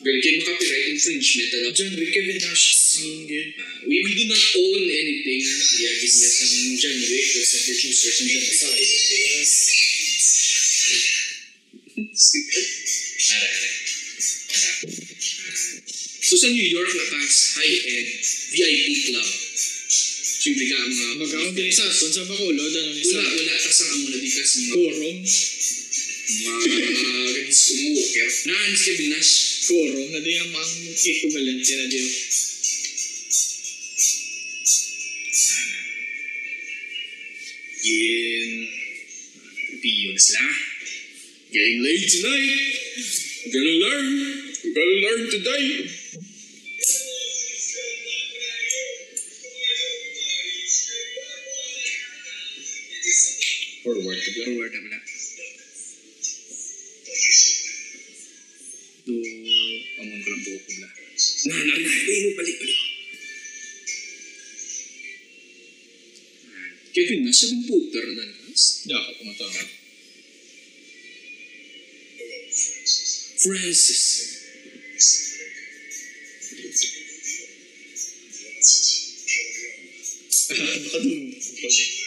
Galing kayo copyright infringement. Ano? John Wick, Kevin Nash, singing. Ah, we, we do not own anything. Ha? Yeah, give niya sang John Wick. That's the producers and the Masaya. Yes. Ara, ara. Ara. Ah, so sa New York, nakas high-end VIP club. Siyempre ka mga... Mag-akong din sa aton sa Bacolod, ano ni Wala, sa wala. Tas ang amo na di mga... Quorum. Mga ko mga walker. Naan si Kevin Nash. Quorum na di ang mga equivalent niya na di. Gin... Piyo na sila. Getting late tonight. Gonna learn. Gonna learn today. Forward ka ba? Forward na pala. Do, amon ko lang buhok ko bla. Na, na, na, eh, balik, balik. Kevin, nasa ng poker na kas? Dapat kumatawa. Francis. Baka dun.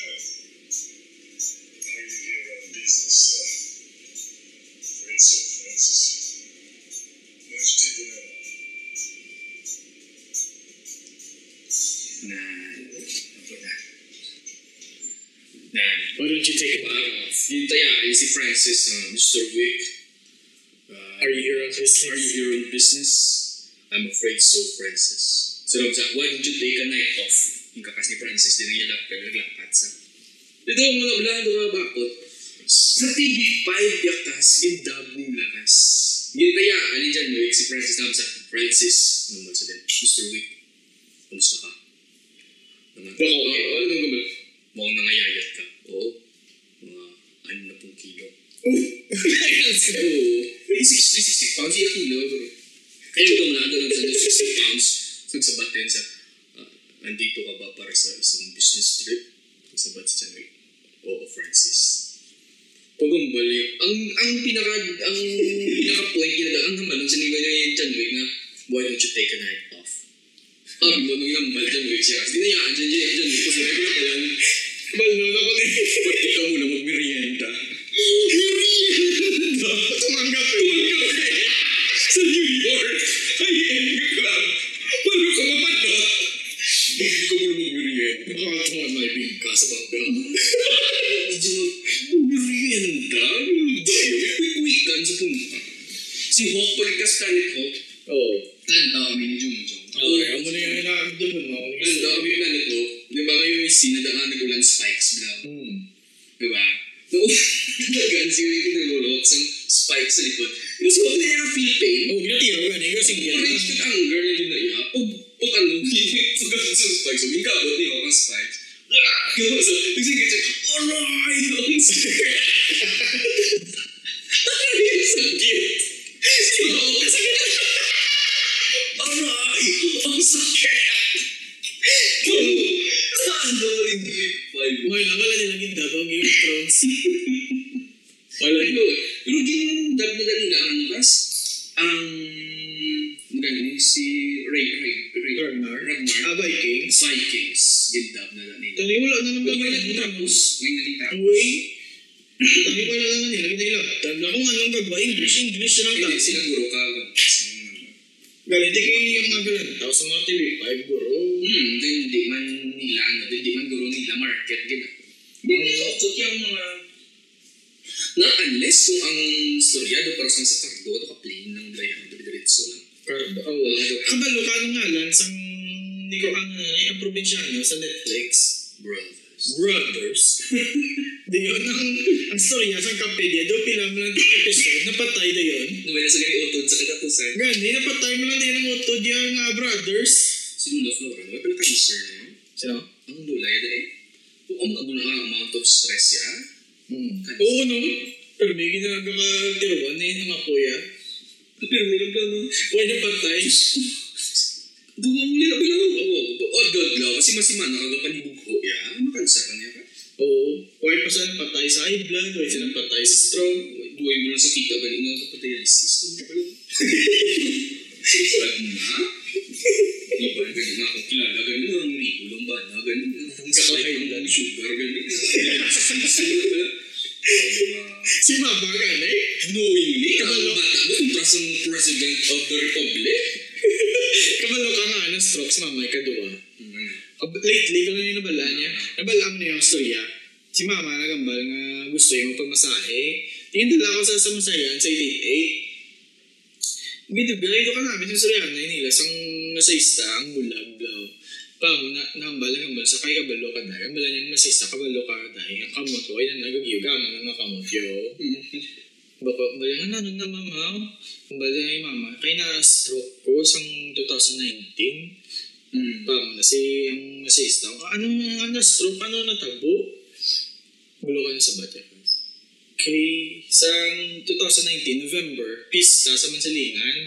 Na, ako na. Na, Why don't you take wow. off? Yung taya ay si Francis, uh, Mr. Wick. Uh, Are you here on business? Are you here on business? I'm afraid so, Francis. So, Rob, sa, why don't you take a night off? Yung kakas ni Francis, din ang yalap ka, naglapat sa. Dito mo na blado ka bakot. Sa TV5, yakas, yung dub ni lakas. Yung taya, ali dyan, Wick, si Francis naman sa, Francis, ano mo sa Mr. Wick, kamusta ka? Baka, Oo, okay. ano nang gamal? Mukhang nangayayat ka. Oo. Mga ano na pong kilo. Yes. Oo. May 60, 60 pounds, yung kilo. Pero, kaya mo na, ganun sa 60 pounds. Nagsabat din sa, ah, nandito ka ba para sa isang business trip? Nagsabat si John Wick. Oo, Francis. Pagumbalik. Ang, ang pinaka, ang pinaka point niya, ang naman, sa nila ni John Wick na, why don't you take a night yung mal John Wick siya, kasi dinayaan dyan, dyan, Wick, kasi ko na ba yan? Balon ako ni. Ba't di ka muna magmerienda? Tumanggap eh. Tumanggap ka eh. Sa New York, high-end club. Paano ka mapadot? Ba't di ka muna magmerienda? Baka tungan may big ka sa. Medyo magmerienda? Dayo, quick weekend sa punta. Si Hawk, palikas Planet Hawk. Oo. Landa kami ni Jung Okay, ang muna yung nakakagdun mo. Landa kami Planet Hawk. Di ba kayo yung scene na daan nagulan spikes blang? Hmm. Diba? Noong nagan si Ricky Nagulok sa spike sa likod. Yung si Hawk na yung feel pain. Oh, ginatiro ka na. Ikaw sige. Yung rage with anger na yun na iya. Pag, pag ano, pag ano sa spikes, so ginagabot niya ang spikes. So, kasi kasi, alright! Ang sakit! Ang sakit! Oo, kasi Alright! Ang sakit! Ano, hindi five. Wala, wala nilang ginda to, Game of Thrones. Wala Pero, pero ginundab na dali na ang kas? Ang, ganyan, si Ray, Ray, Ray, Ragnar. Ragnar. Ah, Vikings. Vikings. Gindab na dali. Tali, wala na naman Pero may nila. nagtapos. May nagtapos. Uy. Tali, wala na nila. Nila. Tanda kung anong gagawa. English, English na lang Hindi, sila guro ka. Galing, di kayo yung mga galantaw sa mga TV5, guro. Hmm, hindi man nila, ano, hindi man guro nila market, gina. Hindi nila ukot yung mga... Na unless kung ang storyado para sa kardo, ito ka plain lang dayan, diretso lang. Karda. Oo. Kabalo ka nung nga lang sa hindi ko ang ang probinsyano sa Netflix. Brothers. Brothers. di yun ang ang storya sa Kapedia. Do pila mo lang yung episode. Napatay na yun. Nawala sa gani utod sa katapusan. Gani, napatay mo lang din ang utod yung uh, brothers. Si Lula Flora, wala pala cancer, no? Sino? Ang lula, yun eh. Kung ang na nga amount of stress ya, Hmm. Oo, no? Pero may ginagawa ka tiruan na yun ang apoya. pero meron ka no, Why napatay? mo nila pala, oo, oh, god lang, kasi masima nakagapanibugho ya, ano cancer ka niya ka? Oo. Why pa sila napatay sa high blood? Why sila napatay sa stroke? Duway mo lang sa kita, balik nga sa patayalisis, ano pala? Brad na? Di ba, ganyan nga akong kilala, ganyan nga, ang rito lang ba na, ganyan nga, ang sakay ng sugar, nga, sino na pala? Si Mama na eh. knowingly, kapag bata mo, ang President of the Republic. Kabalo ka nga ng stroke si Mama ikaduwa. Ano? Ab- Lately, kung ano yung nabala niya, nabala mo na yung storya. Si Mama nagambal nga gusto pagmasahe. Tingin dala ko sa sa masayan sa 888. Gito, ito ka namin yung storya na nila sang masayista ang bulag daw. Pa mo na nambal nagambal sa kay kabalo ka dahil. Ambala niyang masayista kabalo ka dahil. Ang kamot ko ay nanagagiyo gaman ng kamot yo. Bako, bali nga nanon na mama. Bali na yung mama. Kaya na stroke ko sang 2019. Mm. Pa mo na si ang masayista. Ano ano stroke ano natabo? Gulo ka na sa Batyas. Kay sang 2019 November, pista sa Mansalingan.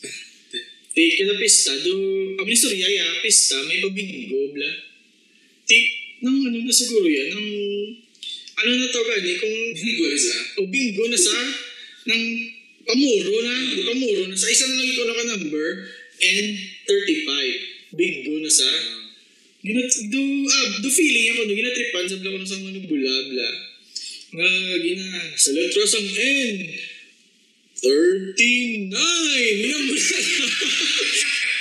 Ti kada pista do kami storya ya pista may pabingo bla. Ti nang ano na siguro yan nang ano na to gani kung Bingo na sa? o bingo na sa ng pamuro na, di pamuro na sa isa na lang ito na number and 35. Bingo na sa Ginat do ah do feeling ako no ginatripan sa ko na sa mga bula bla. Nga gina sa letra sang N 39 Yan mo na.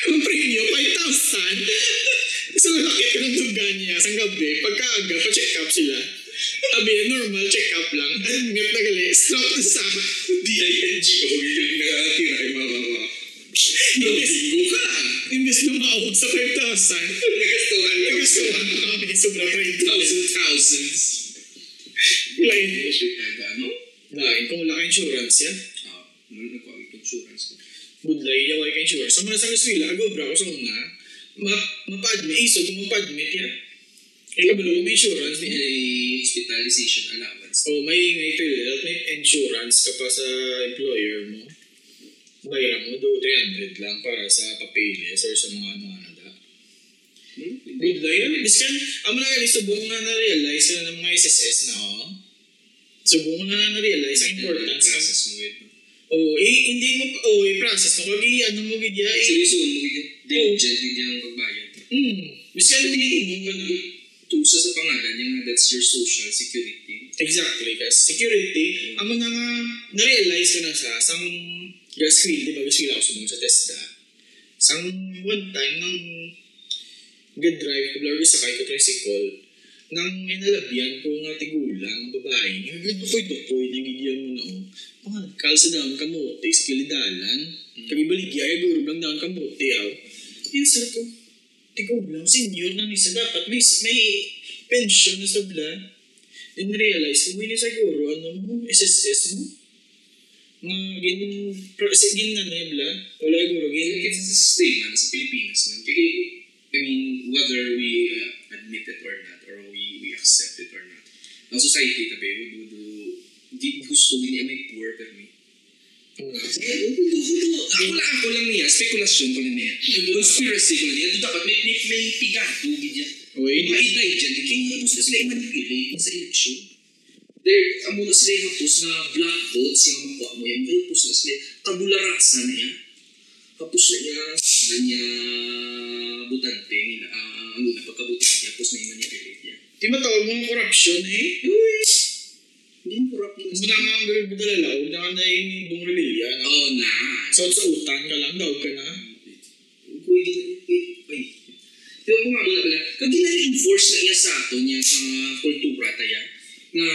Ang premium 5,000. Isang laki ka ng dugan niya sa gabi. Pagkaaga, pa-check up sila. Sabi, normal check up lang. Admit na gali. Stop na sa D-I-N-G-O, yung nakakatira ay mga mga. Bingo ka! Imbes na maawag sa 5,000. Nagastuhan lang. Nagastuhan na kami. Sobra 30,000. Thousand thousands. Lain. Ano? Lain. Kung wala ka insurance yan. Ah, ano nagkuha ito insurance ko? Budlay, yawa ka insurance. Sa mga sa kaswila, agobra ko sa una. Ma mapadmit. Iso kung mapadmit yan. Eh, kabalo ko may insurance. May, May hospitalization allowance. o may, may PhilHealth, may insurance ka pa sa employer mo. Bayran mo do 300 lang para sa papeles or sa mga ano-ano da. Hmm? Good lang yun. Biskan, ang mga ganito, subong nga na-realize yun ng mga SSS na, oh. Subong nga na na-realize ang importance ng... Process mo yun. Oh, eh, hindi mo, oh, i-process mo. Kag ano mo gidya, eh. Seryoso, mo yun. Diligent din yung pagbayad. Hmm. Biskan, hindi mo pa na... Tusa sa pangalan niya nga, that's your social security. Exactly, kasi security, amo na nga, na-realize ko na siya, sang gas wheel, di ba, gas wheel ako sumong sa Tesla. Sang one time, nang good drive ko, blaro sa ko tricycle, nang inalabihan ko nga tigulang, babae, nagdukoy-dukoy, nagigyan mo na, oh. Mga kalsa daon kamote sa kilidalan, kagibaligya, ay guro lang daon kamote, aw. Sir ko, tigulang, senior na nisa, dapat may, may pension na sa bla. Then realize ko, hindi siguro, ano mo, SSS mo. Nga, gin, pro- sa- gin na na bla. Wala siguro, gin, It's a man sa Pilipinas man. Kaya, whether we uh, admit it or not, or accept it or not. Ang society, tabi, would, would, would, gusto niya may poor pero may ako lang, ako lang niya, spekulasyon ko lang niya. Conspiracy ko lang niya. Dapat may, may, may pigato, ganyan. Uy, Mga iday dyan, kaya nga po sila i-manipulate sa election. There, amo na sila yung hapos na black votes, yung makuha mo yan. Kaya po sila sila, tabula rasa na yan. Tapos na niya, na niya butante, ah, ang ina pagkabutante, tapos na i-manipulate niya. di matawag mo corruption eh. Uy! Hindi mo corrupt yun. Muna nga ang galalaw, na nga na yung ibong rebellion. no? Oo na. So, sa utang ka lang, daw ka na. Na, ay, di ba nga muna pala, kag gina-reinforce na iya sa ato niya sa kultura tayo, nga,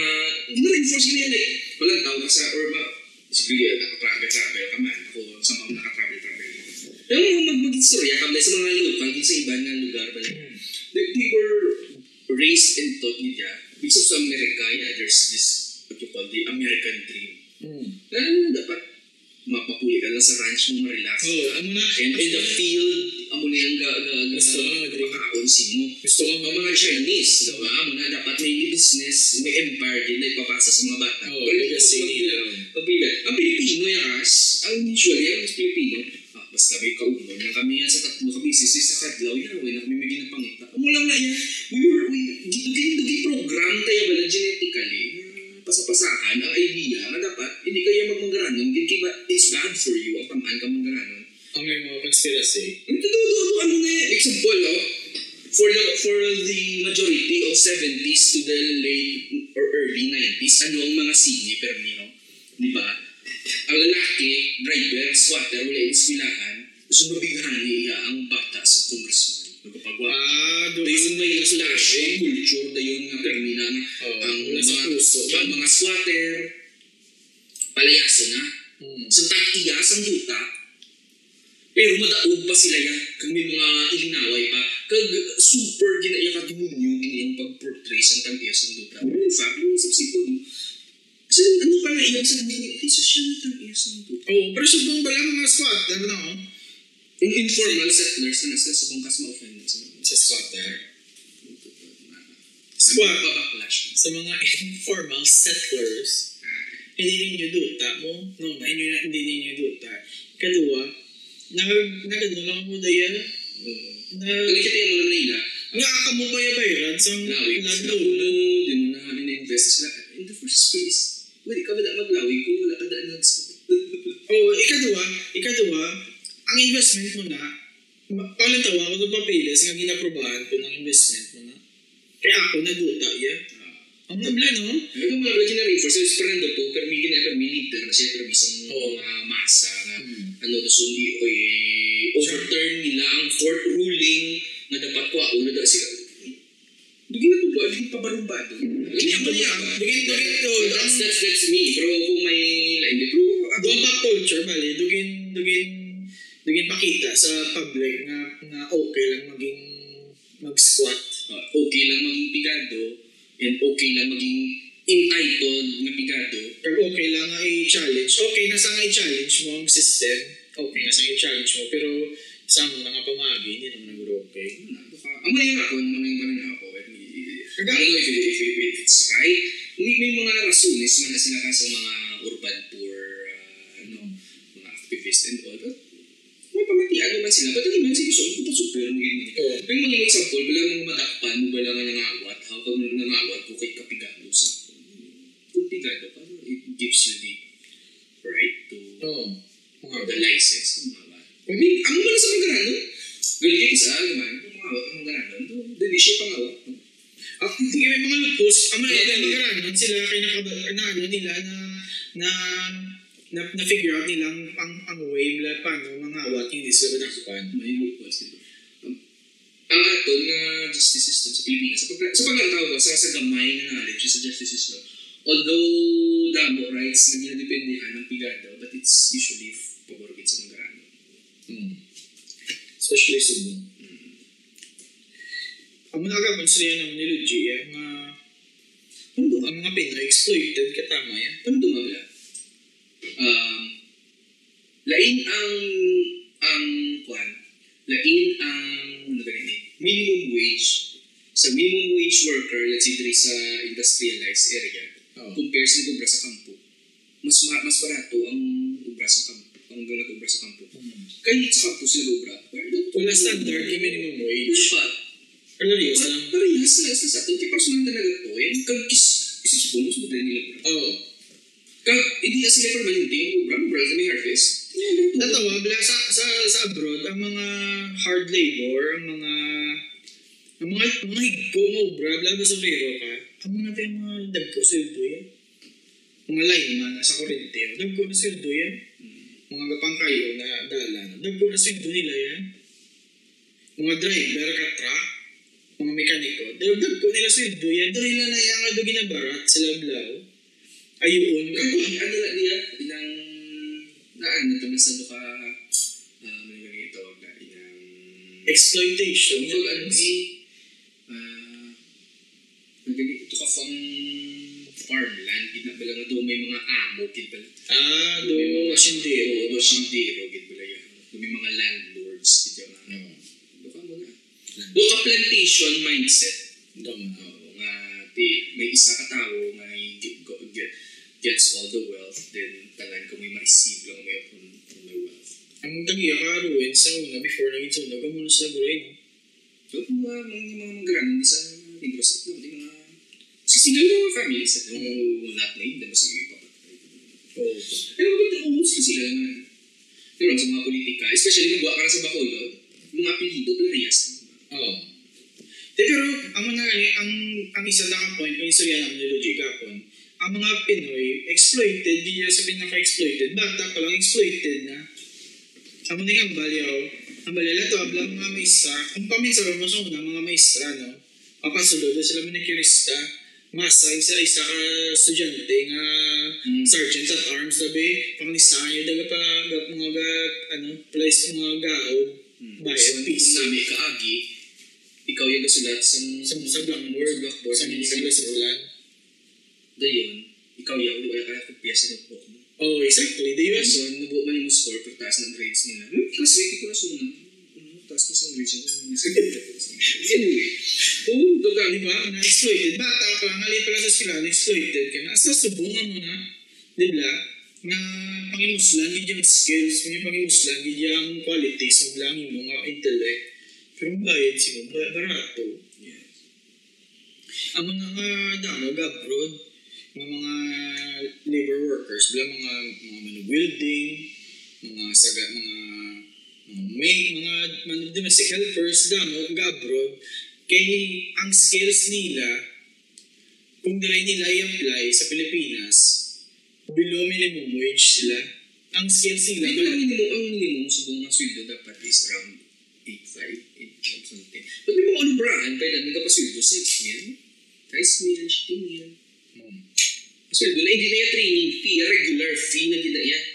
gina-reinforce niya like, walang tao ka sa, or ma, siguro naka-travel-travel ka man, ako, sa mga naka-travel-travel mga mag mag-istorya ka sa mga local, sa iba na lugar ba they, they were raised and taught niya, because sa America, yeah, there's this, what you call the American dream. Hmm. Na dapat mapapuli ka lang sa ranch mo, ma-relax ka. ano na. And in the field, amo na yung ga, ga, ga, Gusto ko nga, Dre. makaonsi mo. Gusto ko Ang mga Chinese, diba? Amo na dapat may business, may empire din na ipapasa sa mga bata. Pero legacy nila. Pagbigat. Ang Pilipino yan, as, ang usually, ang Pilipino, basta may kaunon na kami yan sa tatlo kami, sisi sa kadlaw, yan, way na kami may ginapangita. Amo lang na yan, we were, we, dugi program tayo ba na genetically, na pasapasahan ang idea na dapat hindi kayo magmanggaranon, hindi kaya it's bad for you ang tamaan ka manggaranon. Ang may mga conspiracy. Ito, ito, ito, ano na yan? Example, oh, for the for the majority of 70s to the late or early 90s, ano ang mga sine permiho? Di ba? Ang lalaki, driver, squatter, wala yung eskwelahan, gusto mabighan niya ang bata sa congressman. Nagpapagwa. Ah, doon. Dayon may slash culture dayon nga permina nga Oo, ang mga, puso. ang mga squatter, palayaso na. Hmm. Sa tag-iyas ang duta, pero madaog pa sila yan. Kag may mga ilinaway pa. Kag super ginaya ka demonyo ginayang pag-portray sa tag-iyas ang duta. Pero in fact, yung kasi ano pa na iyan sa mga, eh, social na tag-iyas ang duta. Oo, pero subong ba lang mga squatter na oh? Yung informal settlers na nasa subong kas ma-offend sila. Sa squatter. Squat. Babacklash. Sa mga informal settlers, hindi ninyo duta mo. No, na inyo na hindi ninyo duta. Kadua, nag, nagano lang mo daya. Oo. Na, Nakikita yung mga nila, nga ka mo ba yabayran sa sila landlord? puno, din na in-invest sila. In the first place, pwede ka ba na maglawig kung wala ka daan ng Oo, ikadua, ikadua, ang investment mo na, palantawa ko ng papilis nga ginaprobahan ko ng investment mo na. Kaya ako naduta ya. Ang nabla, no? Ito mga lagi na reinforce. So, parang po, pero may ginaya, may leader na siya, pero bisang Oo. mga masa na, Hmm. ano, tapos hindi, oy, overturn nila ang court ruling na dapat ko, ako na sila. Dugi na ito ba? Dugi pa barumbado. Hindi ako niya. Dugin, dugin, to. That's, that's, that's me. Pero kung may line, di, pero, ako, pa culture, bali. Dugin, dugin, dugin pakita sa public na, na okay lang maging mag-squat. uh, okay lang maging pigado, and okay lang maging entitled na pigado. Pero okay lang nga i-challenge. Okay na sa nga i-challenge mo ang system. Okay na sa nga i-challenge mo. Pero sa nga pamagi, hindi naman nagro okay. Ano, baka, ang mali nga ako, ang mali nga ako, know if, it, if, it, if it's right. May, may mga rasunes man na sinaka sa mga urban poor, uh, ano, mga activists and all. But, may pamatian naman sila. Ba't hindi man sila so, kung pa super mo yun. Oo. May mga example, wala mga madakpan mo, wala nga nangawat. Ha? Pag nangawat ko kay kapigado sa kung pigado ka, it gives you the right to Oo. or the license. I mean, amo man sa mga ganun. Galing sa alaman, kung mawat ang mga ganun, hindi siya pangawat. Ah, hindi may mga loopholes. Ang mga ilan magaranon sila kay nakaba, na ano nila na na na, na figure out nilang ang ang way nila paano mga awat hindi sila nakpan. May loopholes dito. Ang aton nga justice system sa Pilipinas, sa, pag, sa pagkakatawa ko, sa, sa gamay na knowledge sa justice system, although damo rights na niladependehan ng pigado, but it's usually favorite sa mga ganun. Hmm. Especially Cebu. Ang mga gagawin sila naman ni Luigi, ang mga Ano ba? ang mga Pinoy exploited katama yan. Ano dumabla? Um, lain ang ang kwan, lain ang ano ba rin eh, minimum wage sa minimum wage worker, let's say diri sa industrialized area, Oh. compare sa nag-ubra sa kampo, mas ma- mas barato ang ubra sa kampo, ang nag-ubra sa kampo. Kahit sa kampo sila ubra, Wala standard yung minimum wage. pa. Kalarios Pa- lang. Parehas na sa sa. Kaya personal talaga to. Eh, kag kis, isip ko, mas madali nila ubra. Oo. Kag, hindi na sila permanente yung ubra, ubra sa may harvest. Natawag lang sa, sa, sa abroad, ang mga hard labor, ang mga ang mga mga higko mo, bra, ba sa rero ka, ang mga tayo mga dagko sweldo yan. Mga lineman sa Corinteo, dagko na sweldo yan. Mga gapang kayo na dala, dagko na sweldo nila yan. Mga driver ka truck, mga mekaniko, dag- dagko nila sweldo yan. Dali na na yung nga ginabarat sila blaw. Ayun, kapag ano na niya, inang, na ano to, sa duka, ah, ano yung ganito, na inang, exploitation. Tungkol ano ah, nagani ito ka pang farmland, gid na bala nga doon may mga amo, gid bala. Ah, do May mga sindero. Oo, do sindero, gid bala yan. Doon may mga landlords, gid yung mga, No. do ka Do ka plantation mindset. Oo, nga, di, may isa ka tao, nga get, get, gets all the wealth, then tanan ko may ma-receive lang may from, from the wealth. Ang tagiya ka ruin sa una before naging sunog, ang muna sa gruin. So, kung mga mga mga magrano di sa Negros, ito di mga si single na mga families, ito mo not named, diba si iba pa. Oo. Pero ba't umus kasi sila naman? Pero sa mga politika, especially kung buwa ka na sa Bacolod, mga apelido, Plarias. Oo. Di, pero, ang mga ang, ang isa na ka point, kung istorya naman ni Logic Gapon, ang mga Pinoy, exploited, di niya sa pinaka-exploited, bata pa lang exploited na. Amo ni ang balyaw, ang balyaw to, abla mga maestra, kung paminsa rin mo sa una, mga maestra, no? Papasulod na sila manikirista, masa, isa isa ka estudyante nga Mm. sergeant at arms dabi, panglistahan nyo, daga pa ga- mga ga, ano, place mga gahod, bayan, So, piso. kung nami kaagi, ikaw yung gasulat sa Sa, sa blackboard, sa blackboard, sa sa mga mga sulan. Dayon, ikaw yung, wala ka kopya sa notebook mo. Oh, exactly. Di yun. So, nabuo man yung score, pero taas ng grades nila. Hmm, classmate ko na suna. Hmm, taas na sa grades nila. Anyway, Oo, doga, di ba? Na-exploited. Bata pa lang, halip pa lang sa sila, na-exploited ka na. Asa subungan mo na, di ba? Nga pangimuslan, yung skills, nga pangimuslan, yung qualities, mo lang yung mga intellect. Pero bayad siya, ba- barato. yes. Ang mga damag abroad, ng mga labor workers, bala mga mga manubuilding, mga saga, mga mga may, mga, mga domestic helpers, damo, nga abroad, kay ang skills nila, kung nilay nila i-apply sa Pilipinas, below minimum wage sila. Ang skills nila, ang minimum, ang minimum sa buong sweldo dapat is around 8.5, 8.5 something. But may mga anubrahan, kaya lang ka pa sweldo, 6 mil, rice mil, chicken mil. Hmm. Sweldo na, hindi na yung training fee, regular fee na din na yan.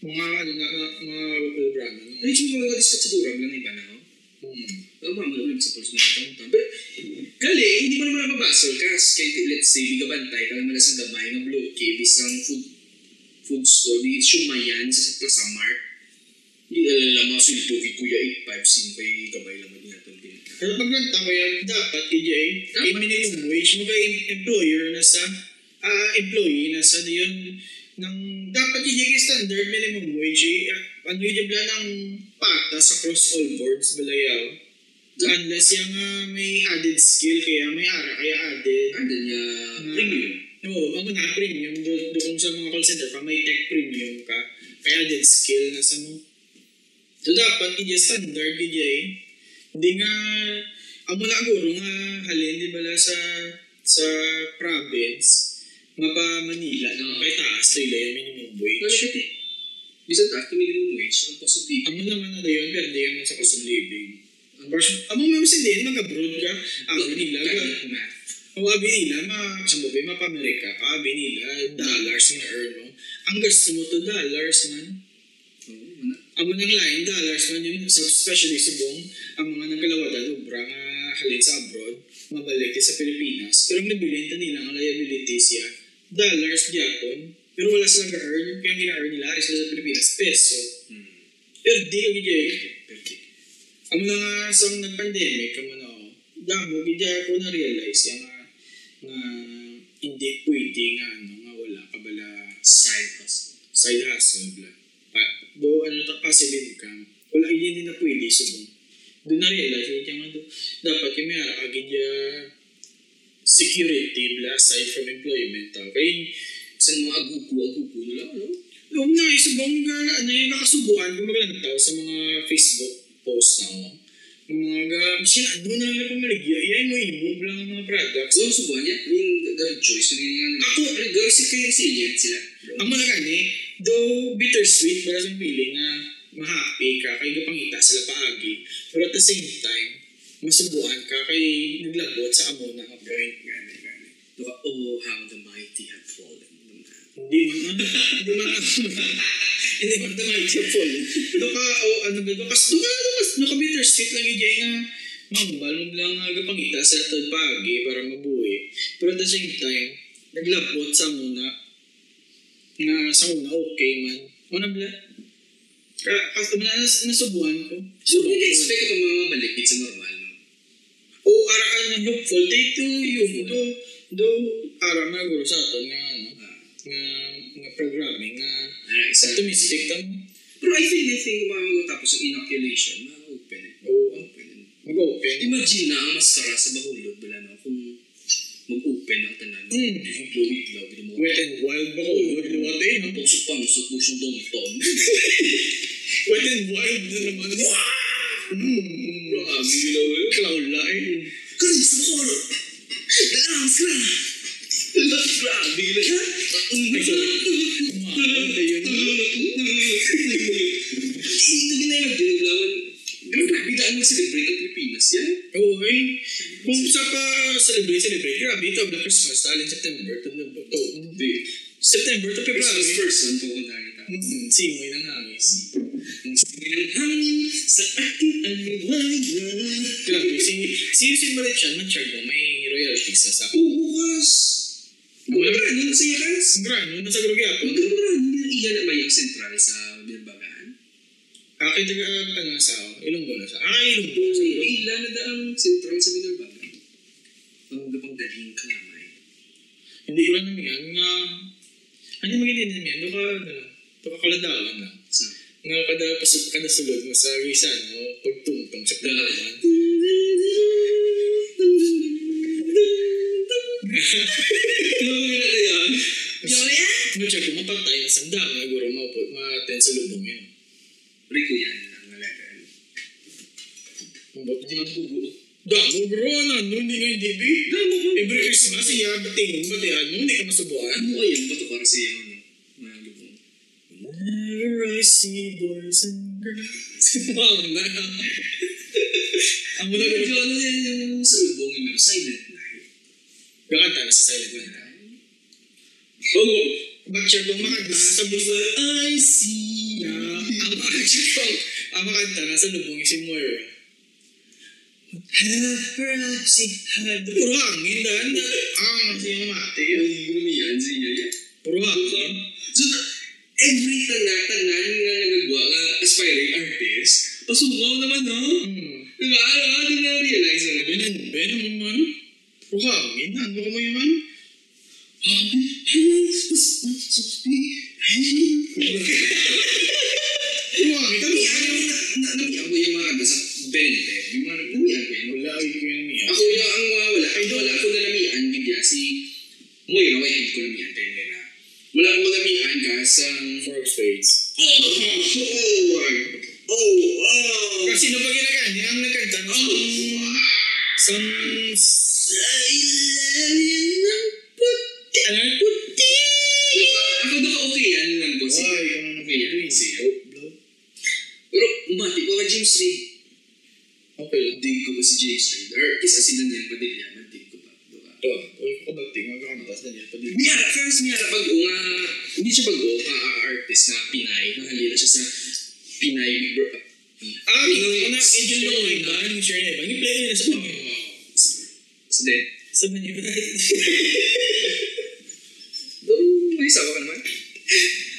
mga ano na, mga, mga wala Ay, yung mga dispatchadura, lang iba na, oh. Hmm. Oh, mama, ulit sa pulse mga taon But, gali, hindi mo naman mabasol kas. Kaya, let's say, di ka ka naman sa gamay ng bloke, bisang food food store, di sumayan sa sa Plaza Mart. Hindi alam mga sulto, kay Kuya 8.5, kay gamay lang mo natin pinita. Pero pag nanta ko yan, dapat KJ, kay minimum wage mo kay employer na sa, ah, employee na sa yun, ng, dapat kay standard minimum wage, eh, ah, ano yung ng patas across all boards, balayaw. Unless yung ah, may added skill, kaya may ara, kaya added. Ano niya, premium. Oo, ang na premium, do, do kung sa mga call center ka, may tech premium ka, kaya added skill na sa mo. So dapat, kaya standard, kaya eh. Hindi nga, amo na guro nga halin, di bala sa sa province, nga pa Manila, na kay taas to yung minimum Pero wage. kasi, bisan taas na minimum wage, ang cost of living. Amo naman na yun, pero di naman sa cost of living. Ang version, amo mo mas hindi, mag-abroad ka, abi nila, ga, Kahit math. Kung abi nila, ma, sa mo ba, mapa-Amerika ka, abi nila, dollars nga earn mo. Ang gasto mo to dollars man. Oo, wala. Amo nang lain dollars man yun, especially subong, ang mga nagkalawadan, ubra nga halin sa abroad, mabalik sa Pilipinas. Pero ang nabilin ta nila, ang liabilities ya, dollars gyapon. Pero wala silang ga-earn, kaya ang gina-earn nila, is sa Pilipinas, peso. Hmm. Pero di kami jay. Pero, Amo na nga sa nag-pandemic, kamo na ako, damo, gidya ako na-realize yan nga, nga hindi pwede nga, ano, nga wala ka bala Side hustle. side hustle bla. Do ano ta passive income, wala hindi na pwede subong. Do na realize gidya nga do dapat kay may ara gidya security bla aside from employment ta. Kay Sa mga agugo, agugo na lang, no? Huwag na, isubong nga, ano yung nakasubukan, kung maglantaw sa mga Facebook post na oh. Yung mga ga, sila, doon na lang pamaligya, yan mo i-move lang ang mga products. So, subuhan niya. Mean, ga-rejoice. So, nga Ako, Ga-rejoice kayo resilient sila. ang mga gani, though bittersweet, para sa feeling nga, ma-happy ka, kay gapangita sila paagi. Pero at the same time, masubuan ka, kay naglabot sa amo na point. Gani, gani. Diba, oh, how the mighty have fallen. Hindi man, hindi man, hindi man na maikapol. Doon ka, o ano ba, doon ka, doon ka, doon ka, doon ka bittersweet lang ijay nga, mambal mo lang nga gapangita sa third pagi para mabuhi. Pero at the same time, naglabot sa muna, nga sa una, okay man. Muna bla? Ka, kasi na, nas, nasubuhan ko. So, hindi-expect ka pa mamabalik sa normal, no? O araan na hopeful, take to you. Do, do, ara na guro sa aton nga, ano, nga, nga programming, nga, Ano, isa. optimistic tam. Pero I think, I think, matapos ang inoculation, ma-open eh. Oo. Open. Mag-open. Imagine na ang maskara sa bahulod, wala na, kung mag-open ang tanan. Mm. Mo. Wet and wild ba ko? Luwat eh, no? Pangsot-pangsot mo siyang donton. Wet and wild na naman. Mm. Grabe, ginaw yun. Klaula eh. Kasi sa bahulod, dalang sila. Grabe, ginaw. Ay, sorry. Mahal na yun. Ito ginayang dinulawan. Daan mag-celebrate ang Pilipinas yan. Oo, eh. Kung sa pa celebrate, celebrate. Grabe, ito, Black Christmas, talin September to, to, to, September to February. Christmas person po kung dahil tayo. Mm, simoy ng hangis. Ang sige ng hangin sa ating aliwanag. Grabe, si, si Yusin Marichan, man-charge mo, may royalties na sa. Oo, bukas. Magkano na sa yakas? Ang grano, nasa Grugyapon. Magkano iyan naman yung sentral sa? Akin taga, ano sa ako, Ilonggo na sa. Ah, Ilonggo na sa Ilonggo. Ilan na daang sentral sa Bilbagan? Ang gabang daling kamay. Hindi ko lang namin yan, nga, ano magiging namin yan, doon ka, ano, doon ka kaladawan lang. Sa Nga kada, pasok, kada sulod mo sa Rizan, no, pagtungtong, 1. Ano nga na yan? Joya? No, check ko, mapantay na sanda, nga guro, mapot, ma-ten sa lubong yun. Rico yan lang nga level. Mabot, di man bugo. Damo, bro, ano, ano, hindi nga hindi, bi. Damo ko. Every Christmas, iya, bating, batian mo, hindi ka masubuan. Ano kayan? Bato para sa iyo, no? Mga lubong. Whenever I see boys and girls. wow, na. Ang muna Medyo guro, ano yan yung sa lubong yung meron, silent night. kakanta na sa silent night. Oo. Ba't siya kung makanta sa buwan, I see ya. Ang makanta ko, ang makanta na sa lubong yung si Moira. Whenever I see her. Puro hangin, dahan na. Ang siya mamati. Ay, gumiyan siya yan. Puro hangin. So, every tanan, tanan nga nagagawa nga aspiring artist, pasungaw naman, no? Hmm. Diba? Ano? Di na realize na Ben, naman. ben, ano man? Puro hangin. Ano ko mo yaman? Puro hangin. Namiyan yung, na- namiyan ko yung mga kanta sa Benete. Yung mga ko yun. Wala, ay ko yan niya. Ako yung ang mga wala. Ay, wala ko na namiyan bigya si Moira. Wait, ko namiyan kay Moira. Wala ko namiyan ka sa... Four of Spades. Oh! Oh! Oh! Oh! Kasi sino pa ginagani? Ang nagkanta ng some... I James Reid. Okay lang. Dig ko ba si James Reid? Or kisa si Daniel Padilla. Dig ko ba? Diba? Ito. Uy, ko ba tingin ang kakantas na niya? Padilla. Miyara, first Miyara, bago nga, hindi siya bago, ah, artist na Pinay. Nahalila siya sa Pinay Brother. Ah, ito na. Angel Noy ba? Yung share niya ba? Yung play nila sa pangin. So then, Sa Manila United. doon, may isawa ka naman.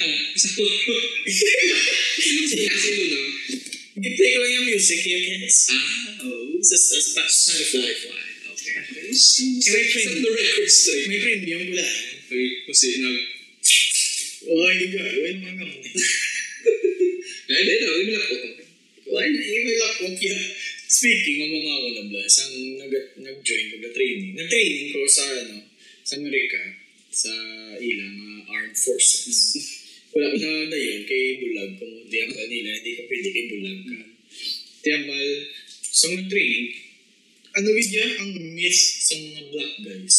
Ah. Isawa ko. Sino sino na? I-play ko lang yung music, yung yes. Ah, oh. Sa sa sa Spotify. Mo Eh, may set the record straight. May premium pula. Okay, kasi nag... Oh, hindi. Wala naman ako. Ay, hindi, no, hindi po. Wala na. Yung may laptop yan. Speaking of mga wala blast, ang nag nag-join ko na training. Nag-training ko sa ano, sa Amerika, sa ilang uh, armed forces. Wala ko na na yun kay Bulag kung di ang nila, hindi ka pwede kay Bulag ka. Tiyamal, sa mga training, ano yun ang myth sa mga black guys?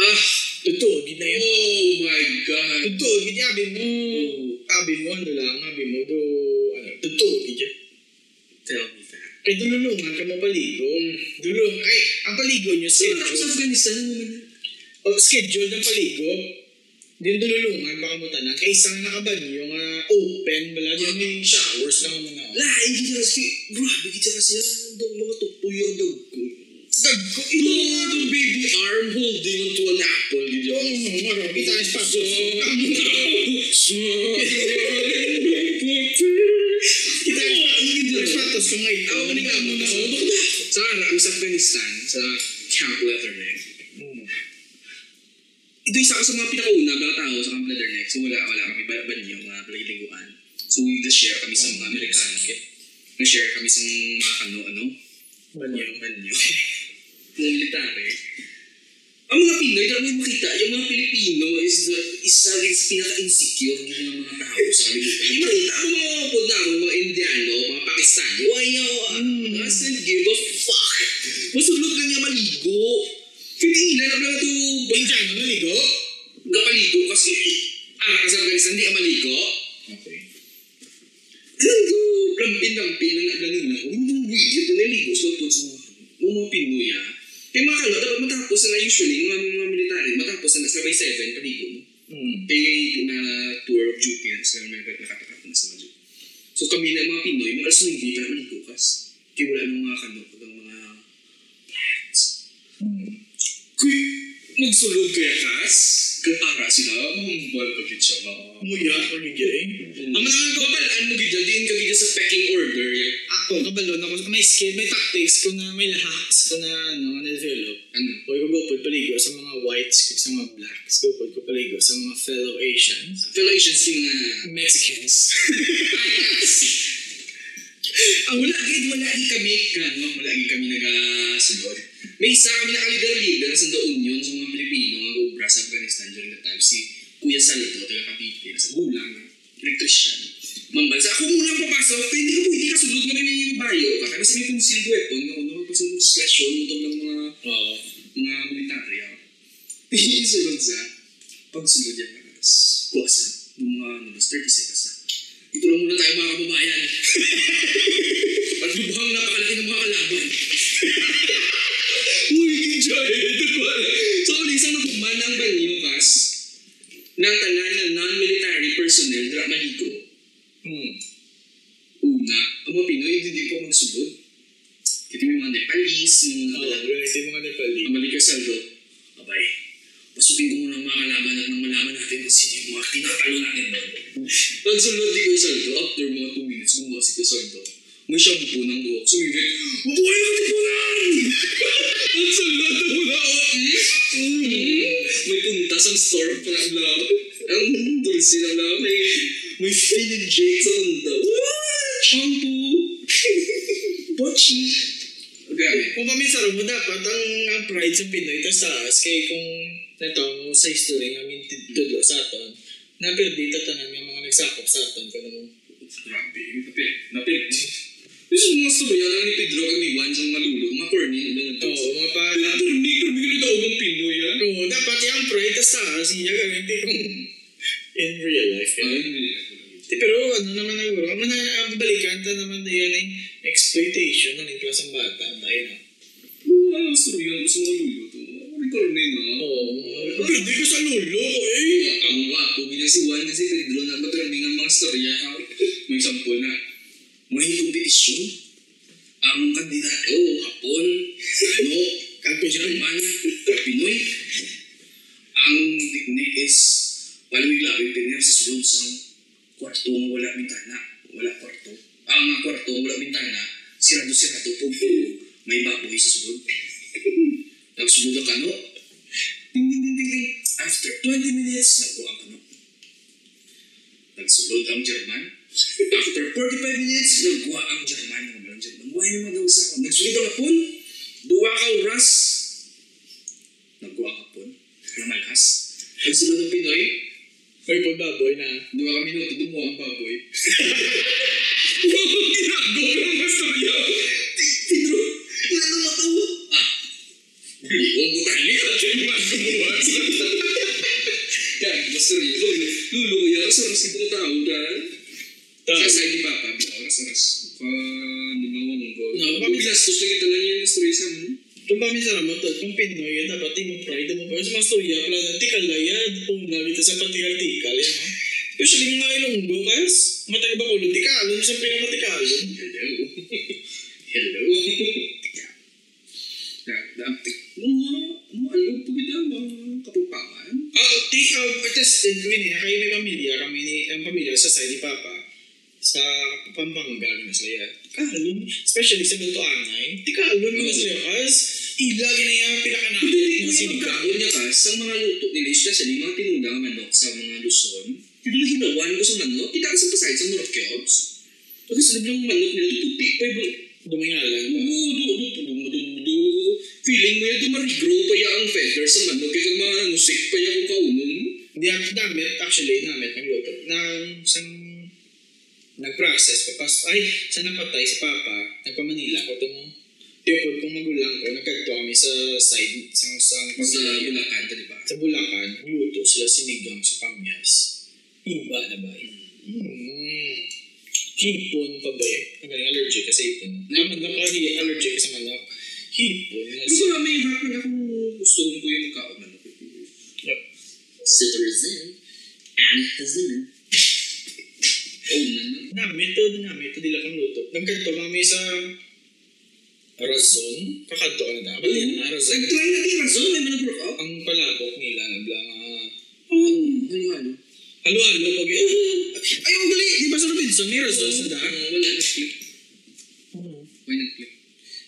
Ah! Totoo, di na yun. Oh my God! Totoo, di niya, abi mo, abi mo, ano lang, abi mo, do, ano, totoo, di niya. Tell me that. Kay dululungan ka mapaligo. Dulung, ay, ang paligo nyo, Sino ako sa schedule. Afghanistan? Ano naman yan? O, schedule ng paligo. Din dululungan, baka mo tanan. Kay isang nakabanyo nga open, bala, din may showers lang mo na. Lahat, hindi ka kasi, grabe kita kasi yan. Daw mga tupoy ang dag ko. Dagko, Ito ito nga the baby arm holding onto an apple. Hindi Yung, ako. ano, kita ang espaso. Kita ang espatos ko ngayon. Ako ni ka mo na. Sa kami sa Afghanistan, sa Camp Leatherneck. Ito isa ko sa mga pinakauna, mga tao sa Camp Leatherneck. So wala, wala kami ba banyo, mga paliliguan. So we just share kami sa mga Amerikano. Nag-share kami sa mga kano, ano? Banyo. Banyo. mga military. Ang mga Pinoy, dahil mo makita, yung mga Pilipino is the isa rin sa pinaka-insecure ng mga tao sa kalibutan. Yung makita mo mga kapod na mga Indiano, mga Pakistani, why yo, Mm. doesn't give a fuck. Masulot lang niya maligo. Hindi ilan lang ito, Indiano, naligo? gapaligo kasi ara ka sa Afghanistan, hindi ka maligo. Okay. Alam ko, lampin-lampin na naglanin na. Hindi mo idiot na naligo sa upod sa mga Pinoy ah. Kaya mga kalo, dapat matapos na usually, mga mga military, matapos na sabay 7, paligo. Hmm. Kaya na tour of duty na sila mga nakatakap na sa mga So kami na mga Pinoy, mga alas 9 pa na maligo kas. Kaya wala nang mga kano, mga plants. Kuy, magsulod kaya kas? Katara sila, mahumbal ka gid siya. Muya, ano? Ang mga Babalaan mo gid din ka gid sa pecking order. ako, kabalon ako, may skill, may tactics ko na, may hacks ko na, ano, na-develop. Ano? Huwag ko gupod paligo sa mga whites, sa mga blacks. Gupod ko paligo sa mga fellow Asians. Affiliations yung mga... Mexicans. Ang wala gid wala gid kami gano, wala gid kami nagasulod. May isa kami nakalider-leader sa The Union sa mga Pilipino nga gobra sa Afghanistan during that time si Kuya Saldo taga Cavite sa Gulang, electrician. Mambal sa ako muna ang papasok, kaya hindi ka po, hindi ka sulod nga may bayo ka. Kasi may concealed weapon, ako naman pa sa discretion, utong ng mga Oo. mga military ako. Isulod sa pagsulod yan. Kuwasa, ng mga ano, 30 seconds na. Dito lang muna tayo mga kababayan. At lubhang napakalaki ng mga kalaban. So, ulit isang napuman ng banyo, kas, ng tanan na non-military personnel na maligo. Hmm. Una, ang mga Pinoy hindi pa magsulod. Ito yung mga Nepalese, mga Oo, ganito yung mga Nepali. ang balik ka saldo, abay, pasukin ko muna ang mga kalaban at nang malaman natin kung sino yung mga tinatalo natin doon. Nagsulod di ko saldo, after mga 2 minutes, gumawa si Saldo. May shampoo ng buhok. Sumingit, Mabuhay ka tipunan! Na muna ako. Mm. Mm. May puntas ang store pa lang lang. Ang dulce na lang. May, may Philip Jake sa mundo. Ah, Shampoo! Pochi! Grabe. Kung pamisar mo dapat ang, ang pride sa Pinoy tas taas kay kung neto mo sa history nga min tudo sa aton na perdi tatanan yung mga nagsakop sa aton kuno mo Grabe, napil. Napil. Gusto mo lang ni Pedro kag ni Juan sa mga lulo, mga corny. Oo, mga pa Pero corny, pero bigyan daw bang Pinoy, ha? Oo, dapat yung pride tas taas iya gawin di kung in real life yun. hindi. Di, pero ano naman na guro, ang na balikan ta naman na yun ay exploitation ng klaseng bata tayo na. Ah, storya lang sa mga lulo to. Ano corny, no? Oo, perdi ko sa lulo eh. Ang wapo, ganyan si Juan kasi Pedro na maturning ang mga storya. ha? May sample na. May kompetisyon. Ang kandidato, hapon, ano, German, Pinoy. Ang technique is palawig-lawig din sa sulod sa kwarto nga wala bintana. Wala kwarto. Ang mga kwarto wala bintana, sirado-sirado po po may baboy sa sulod. Nagsunod ang kano. Ding, ding, ding, ding, ding. After 20 minutes, nagkuha ang kano. Nagsulod ang German. After 45 minutes, nagkuha ang German. Buhay naman daw sa ako. Nagsulod ang hapon. Duwa ka oras. Nagkuha ang hapon. Namalas. Nagsulod ang Pinoy. Ay, pagbaboy na. Dua ka minuto, dumuha ang baboy. Wow, ginagawa ng mastorya. Pedro, na mo to? Ah, hindi ko mo tali at yung mga kumuwas. Kaya, mastorya, lulu ko yan, sa ras itong tao dahil. Sa side ni Papa, bitaw, sa ras. Pa, lumawang ko. No, Bilastos na kita lang yung story sa mo. Kung pa minsan naman to, kung Pinoy, yan dapat mo pride mo pa. Sa mga storya, pala na tikalaya, kung nalita sa patikal-tikal, yan. Especially mga ilonggo, guys. Matay ba kulo, tikalon, sa pinamatikalon. Hello. Hello. Tika. Da, da, tik. Mga, mga alog po kita, mga kapupangan. Ah, ti, uh, attested ko yun eh. Kaya may pamilya, kami ni, ang pamilya sa side ni Papa. Sa Pampanga, na sila. Tikalon. Especially sa Luto Anay. Tikalon na sila. Kas, ilagi na yan, pinakanakin Hindi, ng sinigang. magkaon niya ka, sa mga luto nila, especially mga tinudang manok sa mga Luzon, yung hinawan ko sa manok, kita ka sa pasay sa North. Kasi sa yung manok nila, tutupi pa yung Dumingalan. Oo, do, do, do, do, do, do. Feeling mo yan, dumarigrow pa yan ang feathers sa manok, kaya kung mga nusik pa yan kung kaunon. Hindi ang damit, actually, namit, nagluto. Nang, sang, nag-process, papas, ay, sa napatay si Papa, nagpa-Manila ko itong, tipod kong magulang ko, nagkagto kami sa side, sang, sang, Sa Bulacan, di ba? sa Bulacan, nagluto sila sinigang sa kamyas. Iba na ba? Mm. Hipon pa ba eh? Ang galing allergic kasi hipon. Naman lang ka allergic sa manok. Hipon. na Pero wala may hapon akong gusto ko yung magkaon manok. Citizen. Antihism. Oh, nanan. Namin to, namin to, dila kang luto. Nagkanto kami sa Razon. Kakanto ka na da. Bali na Razon. Nag-try natin razon, may manag work out. Ang palabok nila, naglang, ah, Oh, ano ano? halo-halo, pag, eh, ay, ang gali, di ba sa Robinson, may Razon sa da? Ah, wala nag-click. May nag-click.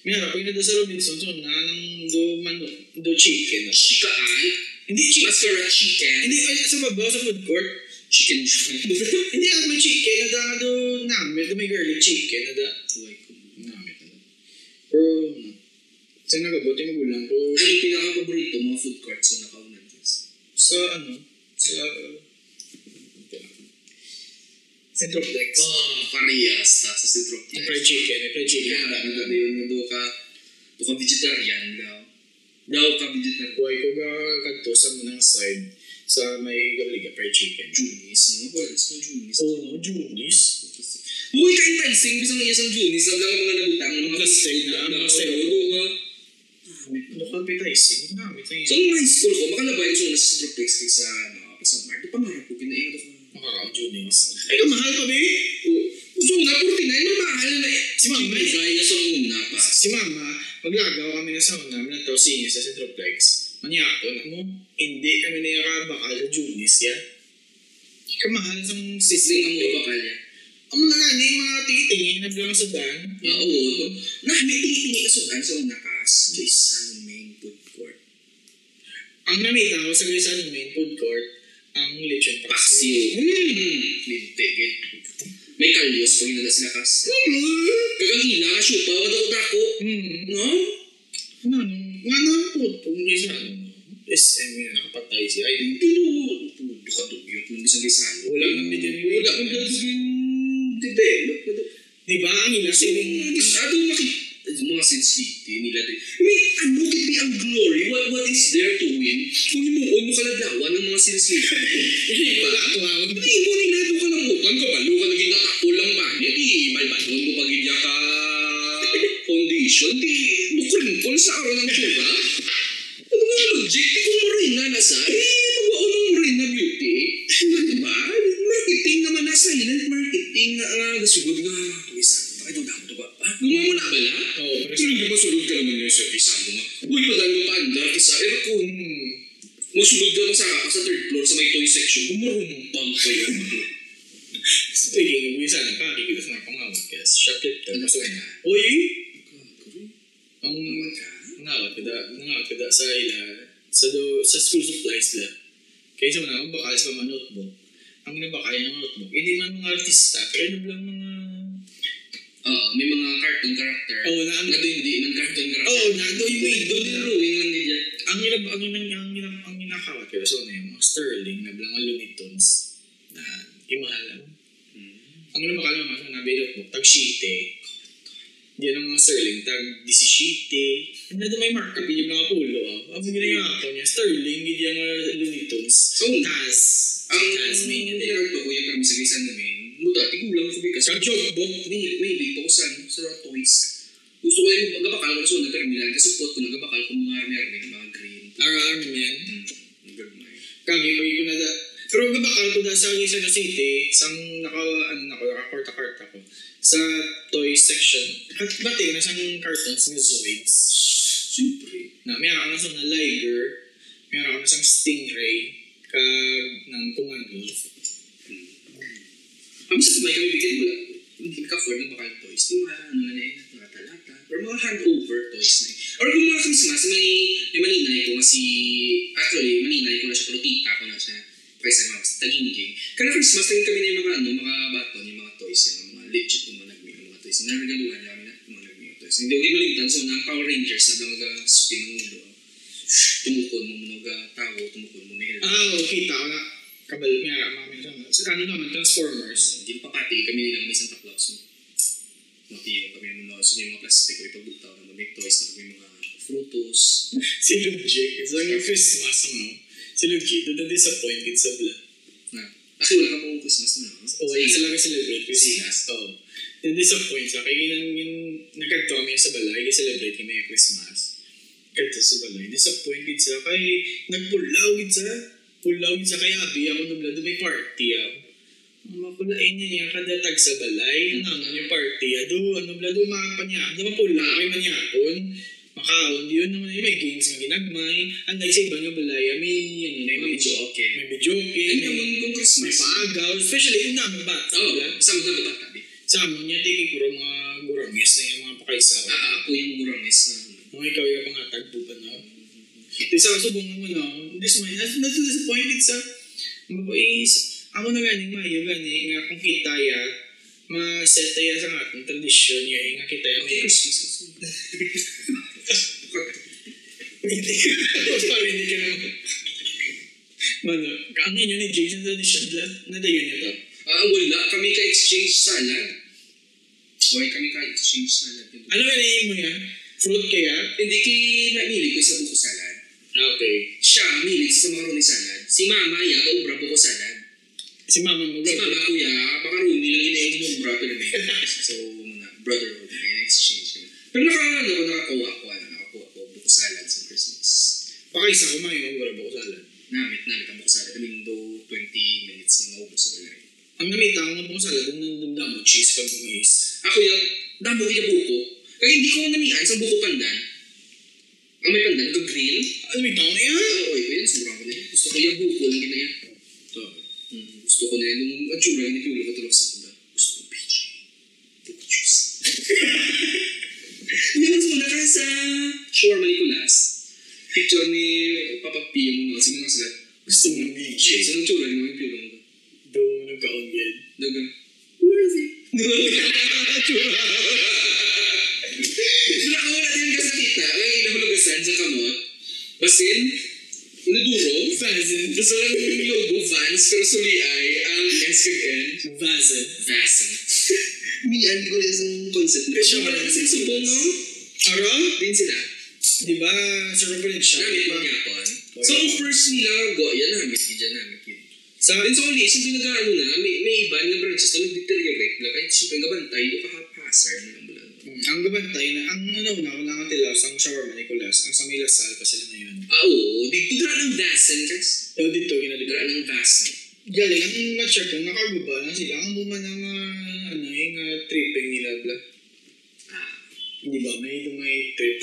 May harap, pag na sa Robinson, so na, ng do, manok, do chicken. Chikaan. Hindi chicken. Mascara chicken. Hindi, ay, sa baba, sa food court. Chicken joint. Hindi, at may chicken na da, do, namin, do may garlic chicken na da. Uy, ko. Namin na da. Pero, sa nagabuti magulang ko, Anong pinaka-paborito mga food court sa nakaunan? sa ano, sa, Centroplex. Oh, parehas ta sa. Yung fried chicken, may fried chicken. Kaya ano dati yun nga do ka, do ka vegetarian daw. Daw ka vegetarian. Buhay ko ga kadto sa munang side sa may gabliga fried chicken. Junis, no? Wala sa Junis. Oh, no, Junis. Buhay ka enticing, bisang iya sa Junis, ang lang ang mga nabutang, ang mga stay na, mga. Oo, do ka. Local. Namin sa So, nung high school ko, makalabay ko una sa Citroën kaysa, ano, sa Mart. Pangarap ko, pinaingat ako. Makakaw Junis. Ay, kamahal pa, be? Oh, So, na 49, mamahal na eh. Si Mama. Bigay na sa una pa. Si Mama, maglagaw kami na sa una, minataw singin sa Centroplex. Manyakon, mo, hindi kami na yakabakal sa Junis, ya. Kamahal sa Sisling ang mga bakal niya. Ang mga nani, mga titingin na bilang sa dan. Oo. Nah, may tingi ka sudan sa una kas. Kaysa ng main food court. Ang namita ko sa sa main food court, ang lechon. Paksiw. Hmm. Lintigit. May kalyos pag inala sila kas. Kagangina ka siya pa. Wala ko dako. Hmm. No? Ano, ano, nga na po, kung kaysa ano, SM yun, nakapatay siya. Ay, Pero, pudo ka dugyot. Nung isang lisano. Wala nang medyo- Wala kang gagawin develop. di ba, ang ila Kasi siling, masyado maki mga sensitivity nila din. May ano gid ang glory? What what is there to win? Kung himuon mo kaladlawan ng mga sensitivity. diba? Hindi mo nila ito ka lang utang ka balo ka naging natako lang ba? Hindi, malbanon mo pag hindi ka foundation. Di, mukrinkol sa araw ng tsuga. Ano nga logic? Di kung morena na sa, eh, magwaon ng morena beauty. Diba? Marketing naman na silent marketing nga nga gasugod nga. Isa, bakit ang ba? Ah, gumawa mo na bala? Oo, pero Pero hindi masulod ka naman yung isa mo nga. Uy, madami ka pa andar sa aircon. Masulod ka lang sa ka sa third floor sa may toy section. Gumurumpang pa yun. Speaking of isa, nakakikita sa pangawat, guys, shoplifter. Ano So, ka na? uy, ang, nangawat kada nangawat kada sa ila sa do sa school supplies la. Kaya sa mga bakal sa mga notebook. Ang nabakal ng notebook, hindi man mga artista, pero ano lang mga Oo, may mga cartoon character. Oh, na ang Nga doon hindi man cartoon character. Oh, na do yung way do Doon drawing lang din yan. ang hirap ang ang ang ang, ang ginakawat pero so na yung mga Sterling na blang Looney Tunes na imahalan. Ang lumakal naman sa nabirot mo, tag shite. Di ang mga Sterling, tag 17. Ano doon may markup, yung mga pulo. Oh. Ang gina yung ako niya, Sterling, hindi yung mga Looney Tunes. So, Taz. Ang Taz, may hindi ko yung permisa kaysa namin. Muda, tigulang ko bigas. Sa joke book. May, may big ko sa, sa toys. Gusto ko yung magabakal ko na sunod terminal. Kasi support ko nagabakal ko mga army-army na mga green. Arm yan. Hmm. Kami, pag ko na da. Pero gabakal ko da sa isa na city, sang naka, ano nako, naka-karta-karta ko. Sa toy section. At bati na sang cartons ng Zoids. Siyempre. Na, meron ako na sa na Liger, meron ako na sa Stingray, kag ng Commando. Kami sa tumay kami bigyan wala. Hindi ka afford ng bakal toys. Di mga ano na eh, mga talata. Or mga handover toys na eh. Or kung mga Christmas, may, may maninay ko nga si... Actually, maninay ko na siya, pero tita ko na siya. Kaysa mga taginging. Kana Christmas, tingin kami na yung mga ano, mga baton, yung mga toys yan, mga legit yung mga nagmi, yung mga toys. Naragaluhan namin na mga nagmi yung toys. Hindi ko ginalimutan, so na Power Rangers na lang mag-spin ng ulo. Tumukon mo mo tawo, tumukon mo may helmet. Ah, okay, kita ko na. Kabal, meron mami sa ano naman, Transformers. Hindi pa pati kami nila kami Santa Claus. Matiyo kami ang mga so may mga plastic may pagbutaw na may toys na may mga frutos. si Luigi, so yung Christmas, ano? Si Luigi, doon na-disappointed sa bla. Na, actually wala ka mo Christmas na. no? Oo, wala sila ka-celebrate Christmas. Sigas. Oo. Na-disappoint siya. Kaya yun yung nagkagto kami sa balay, celebrate kami yung Christmas. Kagto sa balay. Disappointed siya. Kaya nagpulawid siya. Pulawid siya. Kaya abi ako blado may party ako. Ang mapulain niya niya kada tag sa balay. Ano naman yung party. Ado, ano blado makapanya. Ado mapula kay manyakon. Makaon, yun naman yun. May games nga ginagmay. Unlike sa ibang nga balay, may, ano na, may Medyo okay. may video okay. Ano May, naman kung may Christmas? paagaw. Especially kung namin bata. Oo, diba? sama na ba tabi? Sa amon niya, tiki puro mga guramis na yung mga pakaisa ko. Ah, ako yung guramis na ano. Mga ikaw yung pangatag po pa na. Di sa subong mo na, this man, nas nas disappointed sa, mga is, ako na ganing mayo gani, nga kung kita ya, ma-set ya sa atong tradisyon ya, nga kita ya, Okay, Christmas hindi ka, sorry, hindi ka naman. Mano, kaangin yun ni Jason tradisyon, nadayon niya to. Ah, wala. Kami ka-exchange salad. Why kami ka-exchange salad? Ano ba na mo yan? Fruit kaya? Hindi kay namili ko sa buko salad. Okay. Siya, milig sa macaroni salad. Si mama, ya, gaubra buko salad. Si mama mo, Si bro. mama kuya, macaroni lang inayin mo bra pero may So, mga brotherhood, may exchange kami. Pero naka, ano ko, nakakuha ko, ano, nakakuha ko buko salad sa Christmas. Pakaisa ko mayo, wala ba ko salad? Namit, namit ang buko salad. I mean, do 20 minutes na maubos sa balay. Ang namita ko nga po sa salad, nung nandang mo, cheese kag mais. Ako yung, damo kita buko. Kaya hindi ko namihan sa buko pandan. May pandan, nag-grill. Ano may taon na yan? Oo, oy, yun, sobrang ko na yan. Gusto ko yung buko lang ginaya. Ito. Hmm, gusto ko na yan. Nung atsura, hindi ko ko tulog sa kuda. Gusto ko PJ. Juice. Hindi mo muna ka sa shawarma ni Kulas. Picture ni Papa P yung mga sige sila. Gusto mo ng DJ. Sa nung tsura, hindi yung pilo mo. Do, nagkaon yan. Daga. Where is he? Wala ko wala din kasi kita. Ang inahulugasan sa kamot. Basin, inaduro. Vazen. Gusto lang yung logo, Vans, pero suli ay ang S kag N. Vazen. Vasen. Mian ko rin isang concept na. Siya wala kasi subong, no? Ara? Din sila. Di ba, sa Robert siya? Namit mo yapon. So, ang first nila, go, yan namit yun, yan namit yun. Sa akin, so, ulit, siyempre nag-ano na, may, may iba na branches na nag-deteriorate na, kahit siyempre ka haphazard na ang gabantay na, ang ano na, wala nga tilaw, ang shawarma ni Nicolas, ang sa Milasal pa sila na yun. Ah, oo, dito dra ng Vasen, kas. Pero dito, Dra ginadira. ng Vasen. Galing, ang na-check ko, nakaguba na sila. Ang buma ng, uh, ano, yung uh, tripping nila, bla. Ah, Di ba, may may trip,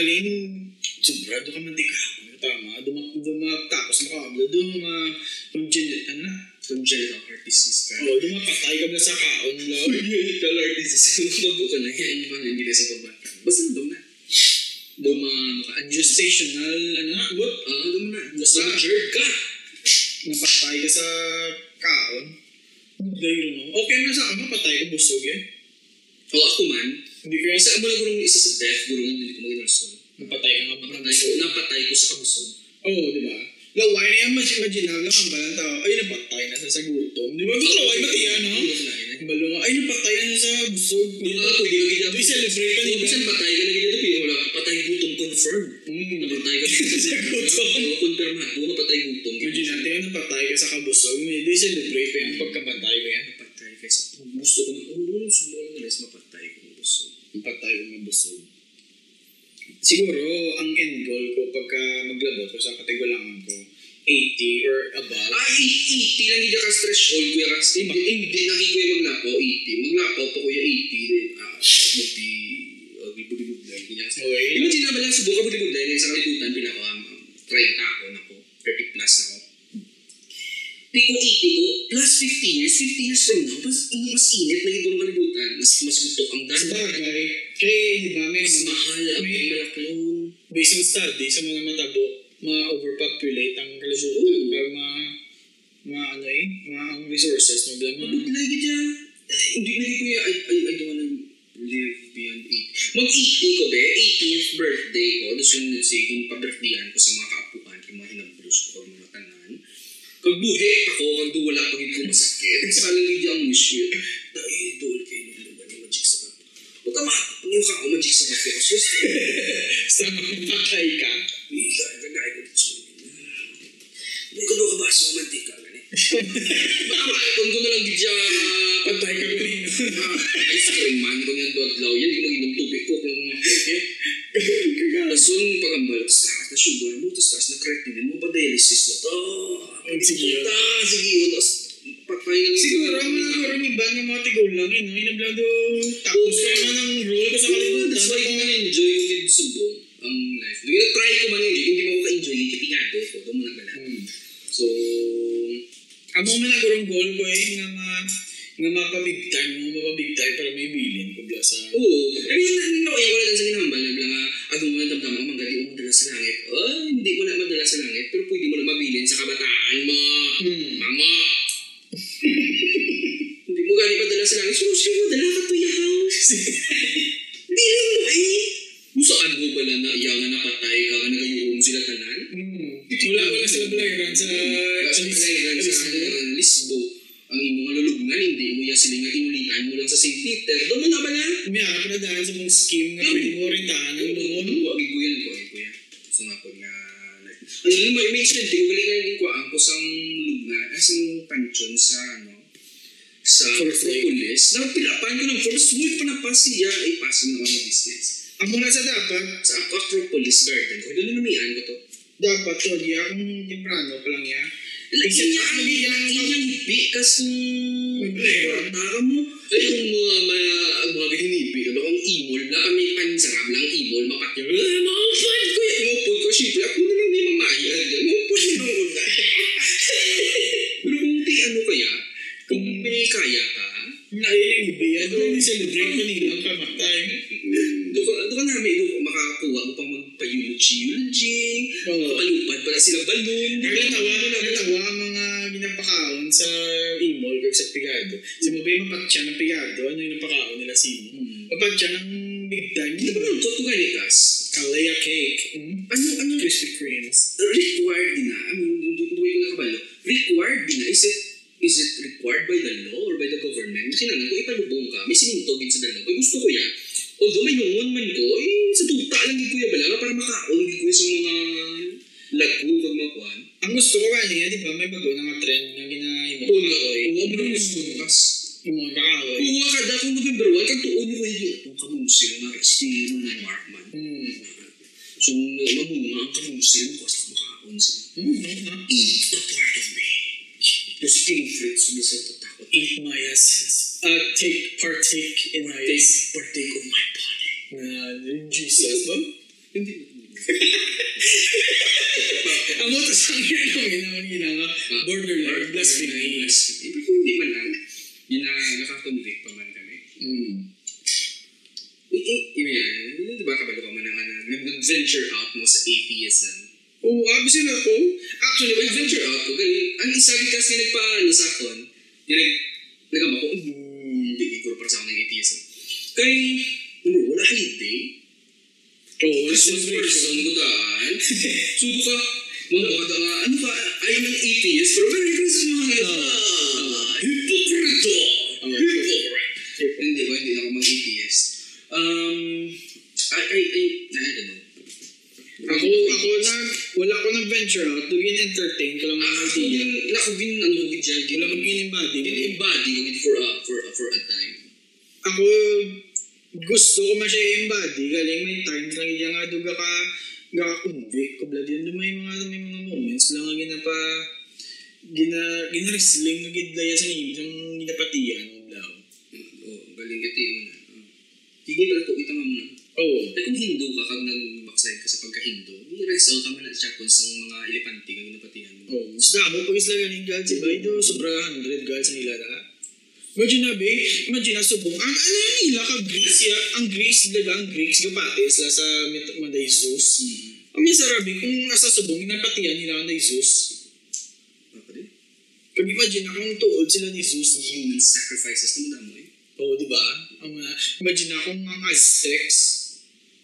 Galing, na mas, init na ibang kalibutan. Mas, mas gusto ang Sa dami. bagay, kaya di ba, may Mas mahal ang may- malaklon. based on study sa mga matabo, ma-overpopulate ang kalibutan. Oo. Pero ma, ma ano eh, mga ang resources mo bilang mga lagi dyan. Eh, Hindi lagi ko yung, I, I, I don't wanna live beyond 80. Mag-80 ko be, 18th birthday ko. Yung let's say, kung pa-birthdayan ko sa mga kaapuhan, yung mga hinabros ko, mga tanan. Kag buhi ako, kag duwala pag ko masakit. Sa lang hindi ang wish ko. Dahil idol kayo nung lugar ni Magic sa kape. Huwag ka ma- yung ka ako Magic sa kape. Kasi just, sa mga patay ka. Bila, kagaya ko dito. Hindi ko daw kabaso ng mantika. Makakon ko na lang gidya Patay ka rin. ice cream man kung yan doon adlaw yan. Hindi ko mag-inom tubig ko kung mga keke. Lason pagambal. Tapos taas na sugar mo. Tapos taas na creatinine mo. Pa-dialysis na to. Ang sige yun. Sige yun. Tapos patay na lang. Siguro, mga karong iba ng mga tigol lang yun, no? Inablado, tapos ko naman ang role ko sa kalibutan. That's why ko man enjoy yung with subong ang life. Hindi try ko man enjoy. Hindi mo ko ka-enjoy yung kapingado ko. Doon mo na pala. Hmm. So, Amo man nagurong goal ko eh, nga ma, nga mapabig time mapabig time para may bilin ko bla sa... Oo. Pero yun, no, yung wala lang sa ginambal, nagla nga, ako mo na damdam ako, magaling mo madala sa langit. Oh, hindi mo na madala sa langit, pero pwede mo na mabilin sa kabataan mo. Hmm. Mama! hindi mo galing madala sa langit. Sino siya madala ka to your house? sa First day. Acropolis. Napilapan ko ng first week pa na pa siya, ay passing na ako ng distance. Amo na sa dapat, Sa Acropolis Garden, ko doon namian ko to. dapat to, di akong temprano pa lang ya. Like, Kasi inya, ang inya, bigyan ng- inya, hipi, kas kung, May plero. Tara mo, ay yung mga, mga, mga hinipi, ano, ang imol, na kami pansarap lang imol, mapatyo, ah, maupad ko yan, maupad ko, syempre, ako na lang di mamaya, maupad mo lang una. Pero kung di ano kaya, kung may kaya ka, Na yun yung ibiyan, doon yung celebrate ko nila ang kamatay. doon namin, doon ka makakuha mo pang magpa-eulogy, eulogy, Oo. kapalupad para sila balloon, di ba? Nagatawa, nagatawa ang mga ginapakaon sa imol kag sa pigado. Si mo ba yung mapatya ng pigado? Ano yung napakaon nila si mo? Hmm. Mapatya ng big time. Hindi ba nang koto ganikas? Kalaya cake. Mm? Ano, ano, Krispy Kremes. required din na, I mean, doon ko nakabalo, required din na, is it, is it required by the law or by the government? Kinangan ko, ipalubong ka, may sinintogin sa dalaw. Kaya gusto ko ya, although may nungon man ko, eh, sa tuta lang gid ko ya bala, para makaon gid ko ya sa mga lagu kag mga kuan. Ang gusto ko kanya, di ba, may bago na nga trend nga ginahimo. Oo na, Kahoy. uwa mo lang gusto ko, kas. Yung mga kakahoy. Uwa ka da, kung November 1, kag tuon ko yun, itong kamusil nga, estilo ng Markman. Hmm. So, mamunga ang kamusil, kas makaon sila. Hmm. ha? Eat a part of me. Kasi King Fritz, sila sa tatakot. Eat my essence. Uh, take partake in my Partake, partake of my body. na Jesus ba? Hindi. Ang mo to sa akin namin naman ginanga borderline blasphemy. Blasphemy. Pero hindi man lang. Yun na nakakonvict pa man kami. Mm. Eh, eh, yun, di ba kabalo ka man ang ano, nag-venture out mo sa atheism. Oo, abis yun ako. Actually, wala Nag-venture out ko, galing. Ang isa kasi nagpaano sa akon, yung nag, nagama ko, hindi siguro para sa akin ng atheism. Kay, number wala holiday. Oo, Christmas person ko daan. Sudo ka, mga baka nga, ano ba, ayaw ng atheist, pero Merry Christmas! Ah, Hipokrito! Hypocrite! Hindi ko, hindi ako mag-atheist. Um, I, I, I, I don't know. Ako, ako na, wala ako nag-venture out. Lugin entertain ko lang Ah, ng idea. ako din, ano, gid dyan, Wala mag-embody. embody ko gid for a, for, a- for a time. Ako, gusto ko man siya i-embody. Galing may times lang iya nga duga ka gaka-convict ko blood yun. May mga, may mga moments lang nga ginapa gina, gina-wrestling nga gidlaya sa isang ginapatiyan. Blaw. Oh, galing gati mo na. Oh. Sige pala ko, ito nga muna. Oo. Ay kung Hindu ka, kag nag-backside ka sa pagka-Hindu, may result na siya kung sa mga elepante kag napatihan mo. Oh, mas damo pag isla ganing God si Baido, sobra 100 God sa nila na. Imagine na, be, imagine na subong. Ang ano yung nila ka Greece, ya, ang Greece, diba, ang Greeks, gapatis la sa Manday Zeus. Mm-hmm. Ang miserabi, kung nasa subong, inapatiyan nila ang Zeus. Din? Kag imagine na kung tuod sila ni Zeus. Human sacrifices na mo eh. Oo, di ba? Ang mga, imagine na kung ang Aztecs,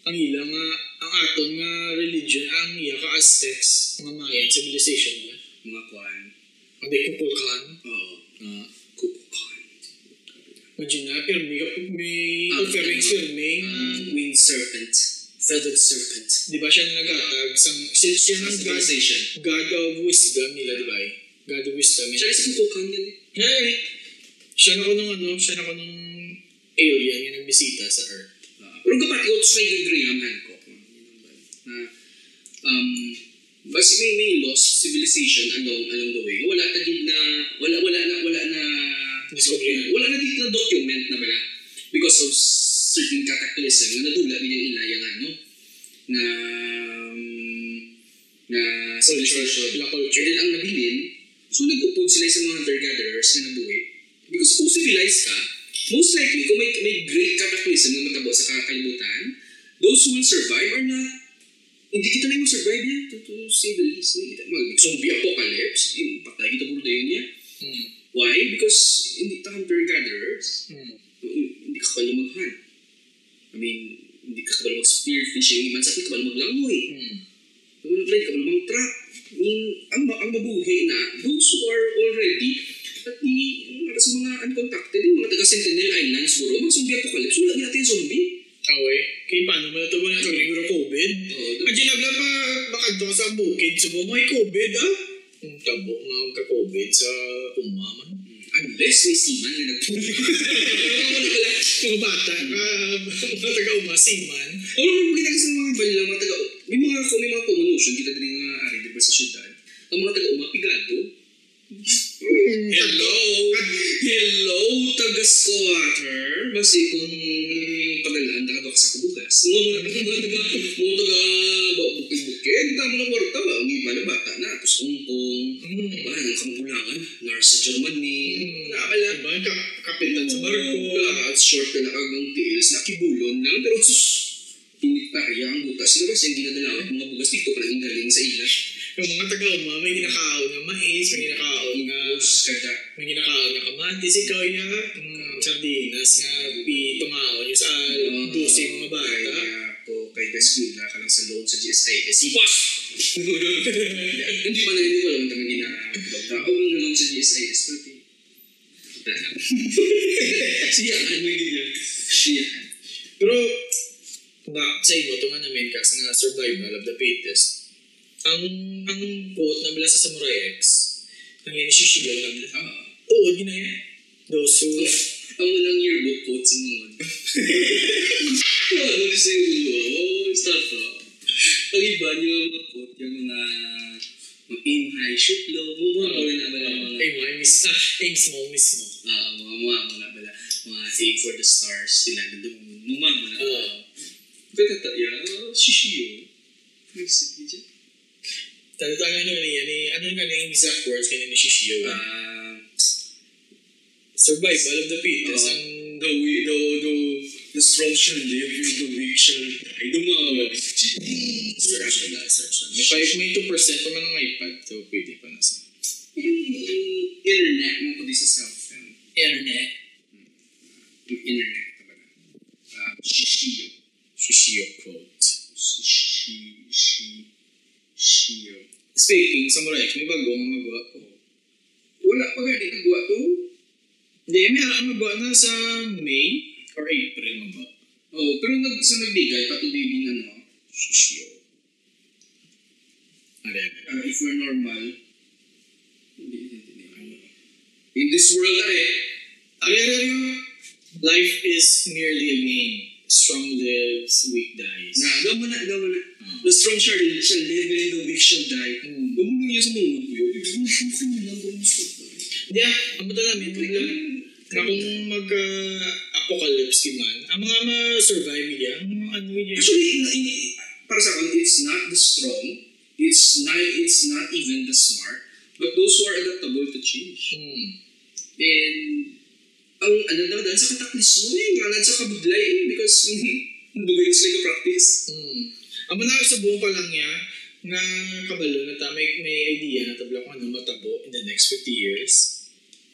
ang ilang nga, ang aton nga religion, ang iya ka Aztecs, mga Mayan civilization ba? Mga kwan. Ang di kupulkan. Oo. Ah, Kukukan. imagine na, pero may, may Ah, offerings, pero may, Uh, winged serpent. Feathered serpent. di ba siya na nagatag, sang, siya, siya ng God, Civilization. God of wisdom nila, di ba? God of wisdom. Siya yan eh. Yeah, eh. Siya na ko nung ano, siya na ko nung alien yung nagbisita sa Earth. Pero kapati ko sa kay Graham Hancock. Na, um, basta may, may lost civilization along along the way. Wala ta gid na wala wala na wala na Discovery. wala na dito na document na bala because of certain cataclysm na nadula bilang ilaya nga no na um, na civilization. La And culture. then ang nabilin, so nag-upod sila sa mga hunter-gatherers na nabuhi. Because kung civilized ka, most likely, kung may, may great cataclysm na matabo sa kakalibutan, those who will survive are not, hindi kita na yung survive yan, to, to say the least. Hindi kita, mag zombie apocalypse, yung patay kita puro dayon niya. Hmm. Why? Because hindi ta hunter-gatherers, Hmm. hindi ka kabalo mag-hunt. I mean, hindi ka kabalo mag-spear fishing, iban sa akin kabalo maglangoy. Hmm. Rin ka mang trap. Yung, ang, ang mabuhay na, those who are already, at yung mga sa mga uncontacted, yung mga taga Sentinel Islands, bro, mga zombie apocalypse, wala natin zombie. Okay. Kaya paano mo ito mo na ito siguro COVID? Oo, na ba pa baka doon sa bukid sa mo may COVID ah? Ang tabo nga ka-COVID sa umaman. Unless may seaman na nagpuli. Wala wala. Mga bata, ka, mga taga-uma, seaman. Wala mo kita kasi mga balila, mga taga, may mga, may mga commotion, kita din nga ari, di ba, sa syudad. Ang mga taga umapigado. Hello! Hello, taga squatter! Basi kung pagalaan na ka sa kubugas. Taga, mga taga, mga taga, ba- bukid-bukid, kita mo na kwarta ba? Ang iba na bata na, tapos Hongkong, Hmm. ba, ng kampulangan, nurse sa Germany. Diba? Ka- kapitan sa barko. Short na nakagang tiils, nakibulon lang, pero sus, pinitarya ang butas. Sino ba siyang ginadala at mga bugas dito pa naging galing sa ilas? Yung mga taga-uma, may ginakaon na mais, may ginakaon Bus, kada. may ginakaon nga kamatis, ikaw ya, mm, sardinas nga, pitungaon yung sa dosing mga bata. Kaya po, kay Descuida ka lang sa loan sa GSIS. Si Boss! Hindi pa na, hindi ko alam naman ginagawa. Ako lang na loan sa GSIS. Pero na. Siya, ano yung ganyan? Siya. Pero, na, sa imo, ito nga namin kasi nga survival of the fittest. Ang ang quote na mula sa Samurai X, ang yan shishigaw na mula. Ah. Oo, ginaya. Those who, Ang unang yearbook quote sa mga Ano sa yung ulo? Oh, start to. Ang iba niyo ang mga quote, yung mga mga aim high, shoot low, mga mga na ba na mga aim high, miss, ah, aim small, miss small. ah, mga mga mga na bala, mga aim for the stars. Sila na dumumama na. Oo. Katataya, shishiyo. Naisip niya dyan. Tanda ano ano yan eh. Ano nga yung exact words kanya ni Shishio? Ah, Survival of the fittest. Oo. Ang the, we- the, the, the strong shall live, the weak shall die. Dumama. search na search na. May, five, may 2% pa man ng iPad. So, pwede pa na sa Yung internet mo ko di sa cellphone. internet. Yung internet ba na? Ah, shishiyo. Shishio quote. Shi, shi, shiyo. Speaking, Samurai X, may bagong magawa ko. Wala pa gani nagawa to. Hindi, may ang magawa na sa May or April magawa. Oh, pero nag, sa nagbigay, patuloy din ano. Shishio. Uh, if we're normal, hindi, hindi, hindi. In this world, are ano yun? Life is merely a game. Strong lives, weak dies. na, daw mo na, daw mo na. Hmm. The strong shall, shall live and the weak shall die. Hmm. Huwag mo sa mga ulo yun. Hindi ah, ang bata namin, bigla, na kung mag-apocalypse uh, man, ang mga ma-survive niya, ang mga ano niya. Actually, in, in, para sa akin, it's not the strong, it's not, it's not even the smart, but those who are adaptable to change. Hmm. And, ang ano daw, dahil sa kataklis mo eh, ngalan sa kabudlay eh, because dugay it's like a practice. Hmm. Ang mga sa buong pa lang niya, nga kabalo na ta, may, may idea na tabla kung ano matabo in the next 50 years.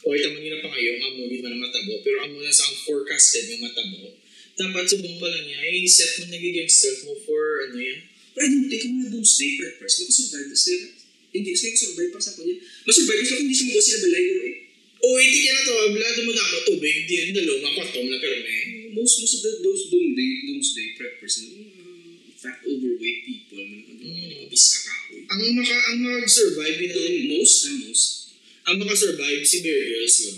O ito man yun na pa ngayon, ang movie man na matabo, pero ang muna sa ang forecasted ng matabo. Dapat sa buong pa lang niya, ay set mo nagiging self mo for ano yan. Pero I don't think mga doomsday preppers, makasurvive na sila. Hindi sila makasurvive para sa kanya. Masurvive sila kung hindi sila magawa sila balay eh. Hindi kaya na to, na ako tubig, di yan dalo, makwatom na pero may. Most, most of the, those doomsday, doomsday preppers, uh, fat, overweight people, mga ano, Mm. bisa ka. Ang maka ang mag-survive yun, eh. Most, ah, most. ang maka-survive si Bear Grylls yun.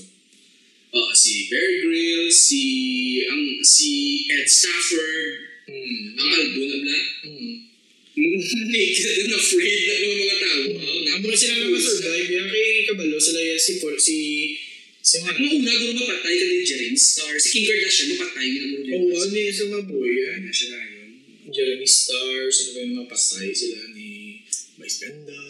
Uh, si Bear Grylls, si, ang, si Ed Stafford, Hmm. ang kalbo na bla. Hmm. Naked and afraid na ng mga tao. Ang mga sila na survive yan kay Kabalo, sila yan si Paul, si si Ang mga una, guro mapatay ka ni Jeremy Star. Si Kim Kardashian, mapatay ka na guro Oh, ano yun sa maboy yan? Ano siya na yun? Jeremy Star, sino ba yung mapatay sila ni Vice Ganda?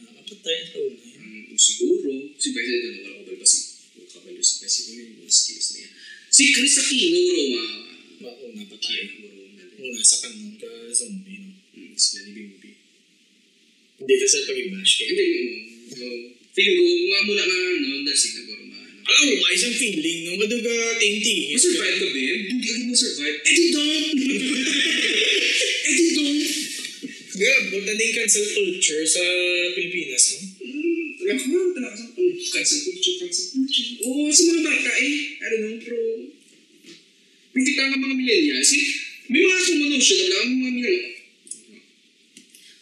Nakapatay sa una yan. Um, siguro, si Vice, na wala ko ba si wala ka ba si Vice, siguro yung mga skills na yan. Si Chris Aquino, guro, ma... Mauna patay. Na Una sa kanon ka zombie, Hmm, sila ni Bimbi. Hindi ka sa pag-bash kay. Hindi, um, feeling ko, mga muna nga, no, dasig na guro, ma... ano. Alam mo, isang feeling, no? Maduga, tinti. Masurvive ka, Ben? Hindi ka masurvive. Eh, di don't! eh, di don't! Grabe, na din cancel culture sa Pilipinas, no? Hmm, Alam ko, talaga sa oh, cancel culture, cancel culture. Oo, sa mga bata eh. I don't know, pero... Nakita nga mga millennials, eh, may mga kumunosyon, alam ang mga millennials.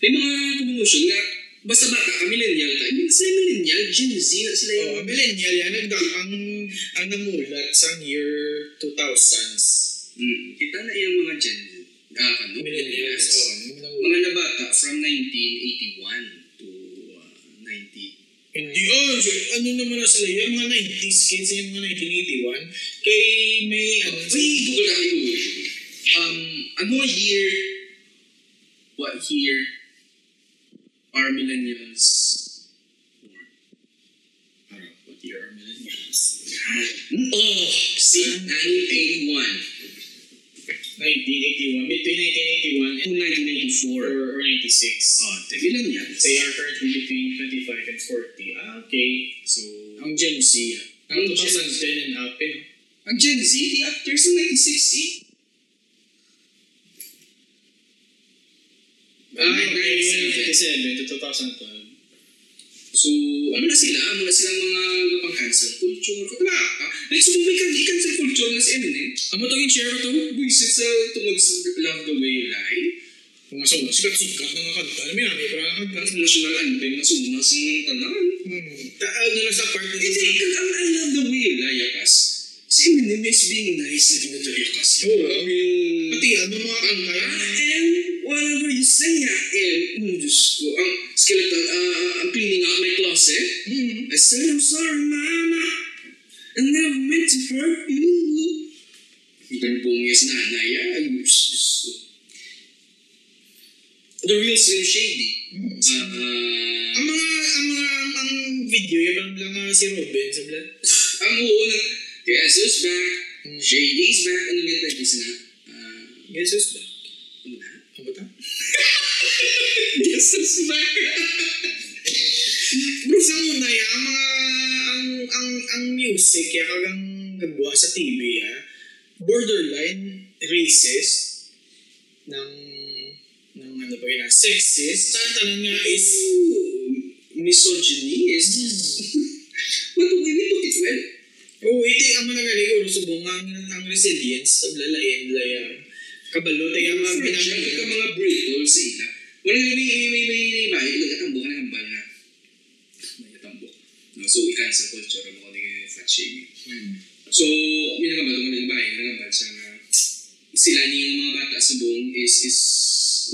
May mga kumunosyon nga, basta bata ka, millennial ka, hindi sila millennial, Gen Z na sila yung Oh, millennial yan, nagda ang ang namulat sa year 2000s. Hmm, kita na yung mga Gen Z. Ah, ano? Millennials, oh, yung. Mga nabata from 1981 to uh, 90. Hindi, oh, so- ano naman na sila yan, mga 90s kids, yung mga 1981. Kay may, ano, Wait, Google na, Google. Um, ano year, what year are millennials born? Ano, what year are millennials? Oh, see, 1981 1981, between 1981 to and 1994. or, or 96. Oh, the millennials. They are currently between 25 and 40. Ah, okay. So, Ang Gen Z, ang Ang Gen 2010 and up, eh, no? ang Gen Z, the actors ng 1960. Ah. 97. 97 to 2012. So, ano na sila? Ano na silang mga napang-cancel culture? Kung ka. Like, so, may kan- i-cancel culture na si Eminem. Amo to yung share ko to? Buisit sa tungod sa Love the Way You Lie. Mga so, sikat-sikat na mga kanta. Alam mo yan, may parang kanta. Ang national anthem na sunas ng tanan. Hmm. Taal na sa part na Hindi, sa... ang I love the way you lie, Yakas. Si Eminem is being nice na ginagawa Yakas. Oo. I mean, Pati ano mga kanta I yan. am whatever you say natin, eh, oh, Diyos ko, ang skeleton, ah, ah, uh, I'm cleaning out my closet. Mm-hmm. I said, I'm sorry, Mama. I never meant to hurt you. Ganun po niya si nanay. Ay, Diyos, Diyos ko. The real Slim Shady. Mm-hmm. Uh, ang mga, ang mga, ang video, yung lang uh, si Robin, sa vlog. ang oo, na, Jesus back, mm. Shady's back, ano ganito yung sinap? Uh, Jesus back. Ano na? Ta? Guess who's back? Bro, sa una, ya, mga, ang, ang, ang music, ya, kagang gagawa sa TV, ya, borderline racist, ng, ng ano ba yun, sexist, tantanan nga is, Misogyny is... But we, we took it well. oh, iti, ang mga galing, subong ang, ang resilience, sa blalain, laya, kabalo, tayo mga Fragile ka mga brittle sa ila. Wala may may may may may bahay nagatambo ka ng bal na. Nagatambo. No, so i-cancel culture mo kung hindi fat shaming. Hmm. So, may nagambal ko ng bahay, nagambal siya nga sila ni yung mga bata sa buong is is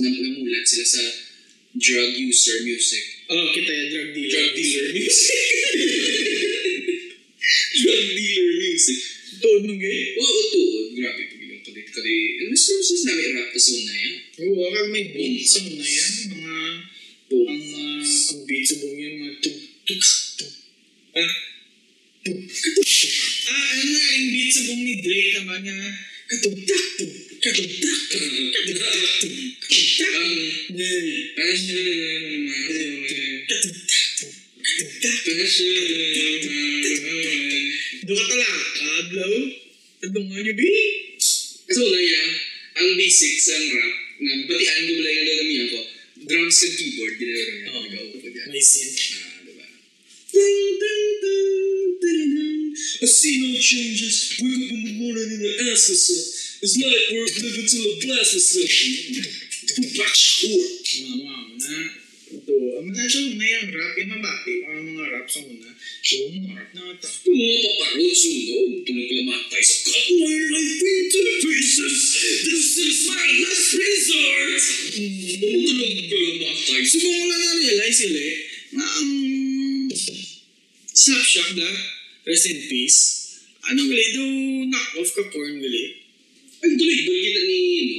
nam namulat sila sa drug user music. Oh, kita ya, drug dealer. Drug dealer music. drug dealer music. Tuod mo gay. Oo, tuod. Grabe pag kadit. Mas mas namin rap ta sa una yan. Oo, kag may beat sa una yan, mga, ang, uh, ang beat sa buong yan, mga tug, tug, tug, ah, tug, katug, tug. Ah, ano na, yung beat sa buong ni Drake naman niya, katug, tak, tug, katug, tak, katug, tak, tug, katug, tak, Ang Yeah. passion, Katug, tak, tug, katug, tak. passion. Doon ka kablaw. Tadungan niyo, bi. So na yan, ang basic sa rap, na batian ko balay nga lalamihan ko, drums and keyboard, ginagawa niya. Oo. Nag-aupo dyan. May sin. Ah, diba? Ding, ding, ding, ding, ding. I see no changes. Wake up in the morning and I ask myself, is life worth living till I blast myself? Tupac Shakur. Mga mga na. Ito, ang mga sa una yung rap, yung mabati, ang mga rap sa una. So, mga rap na ata. Yung mga paparots yung no, tulog ka lamatay sa cut my life into pieces. This is my last resort. Tulog ka lamatay sa Subong ko lang na-realize sila eh, na ang Slapshot na, rest in peace, ano gali, do knock-off ka porn gali. Ang tuloy-tuloy kita ni, no,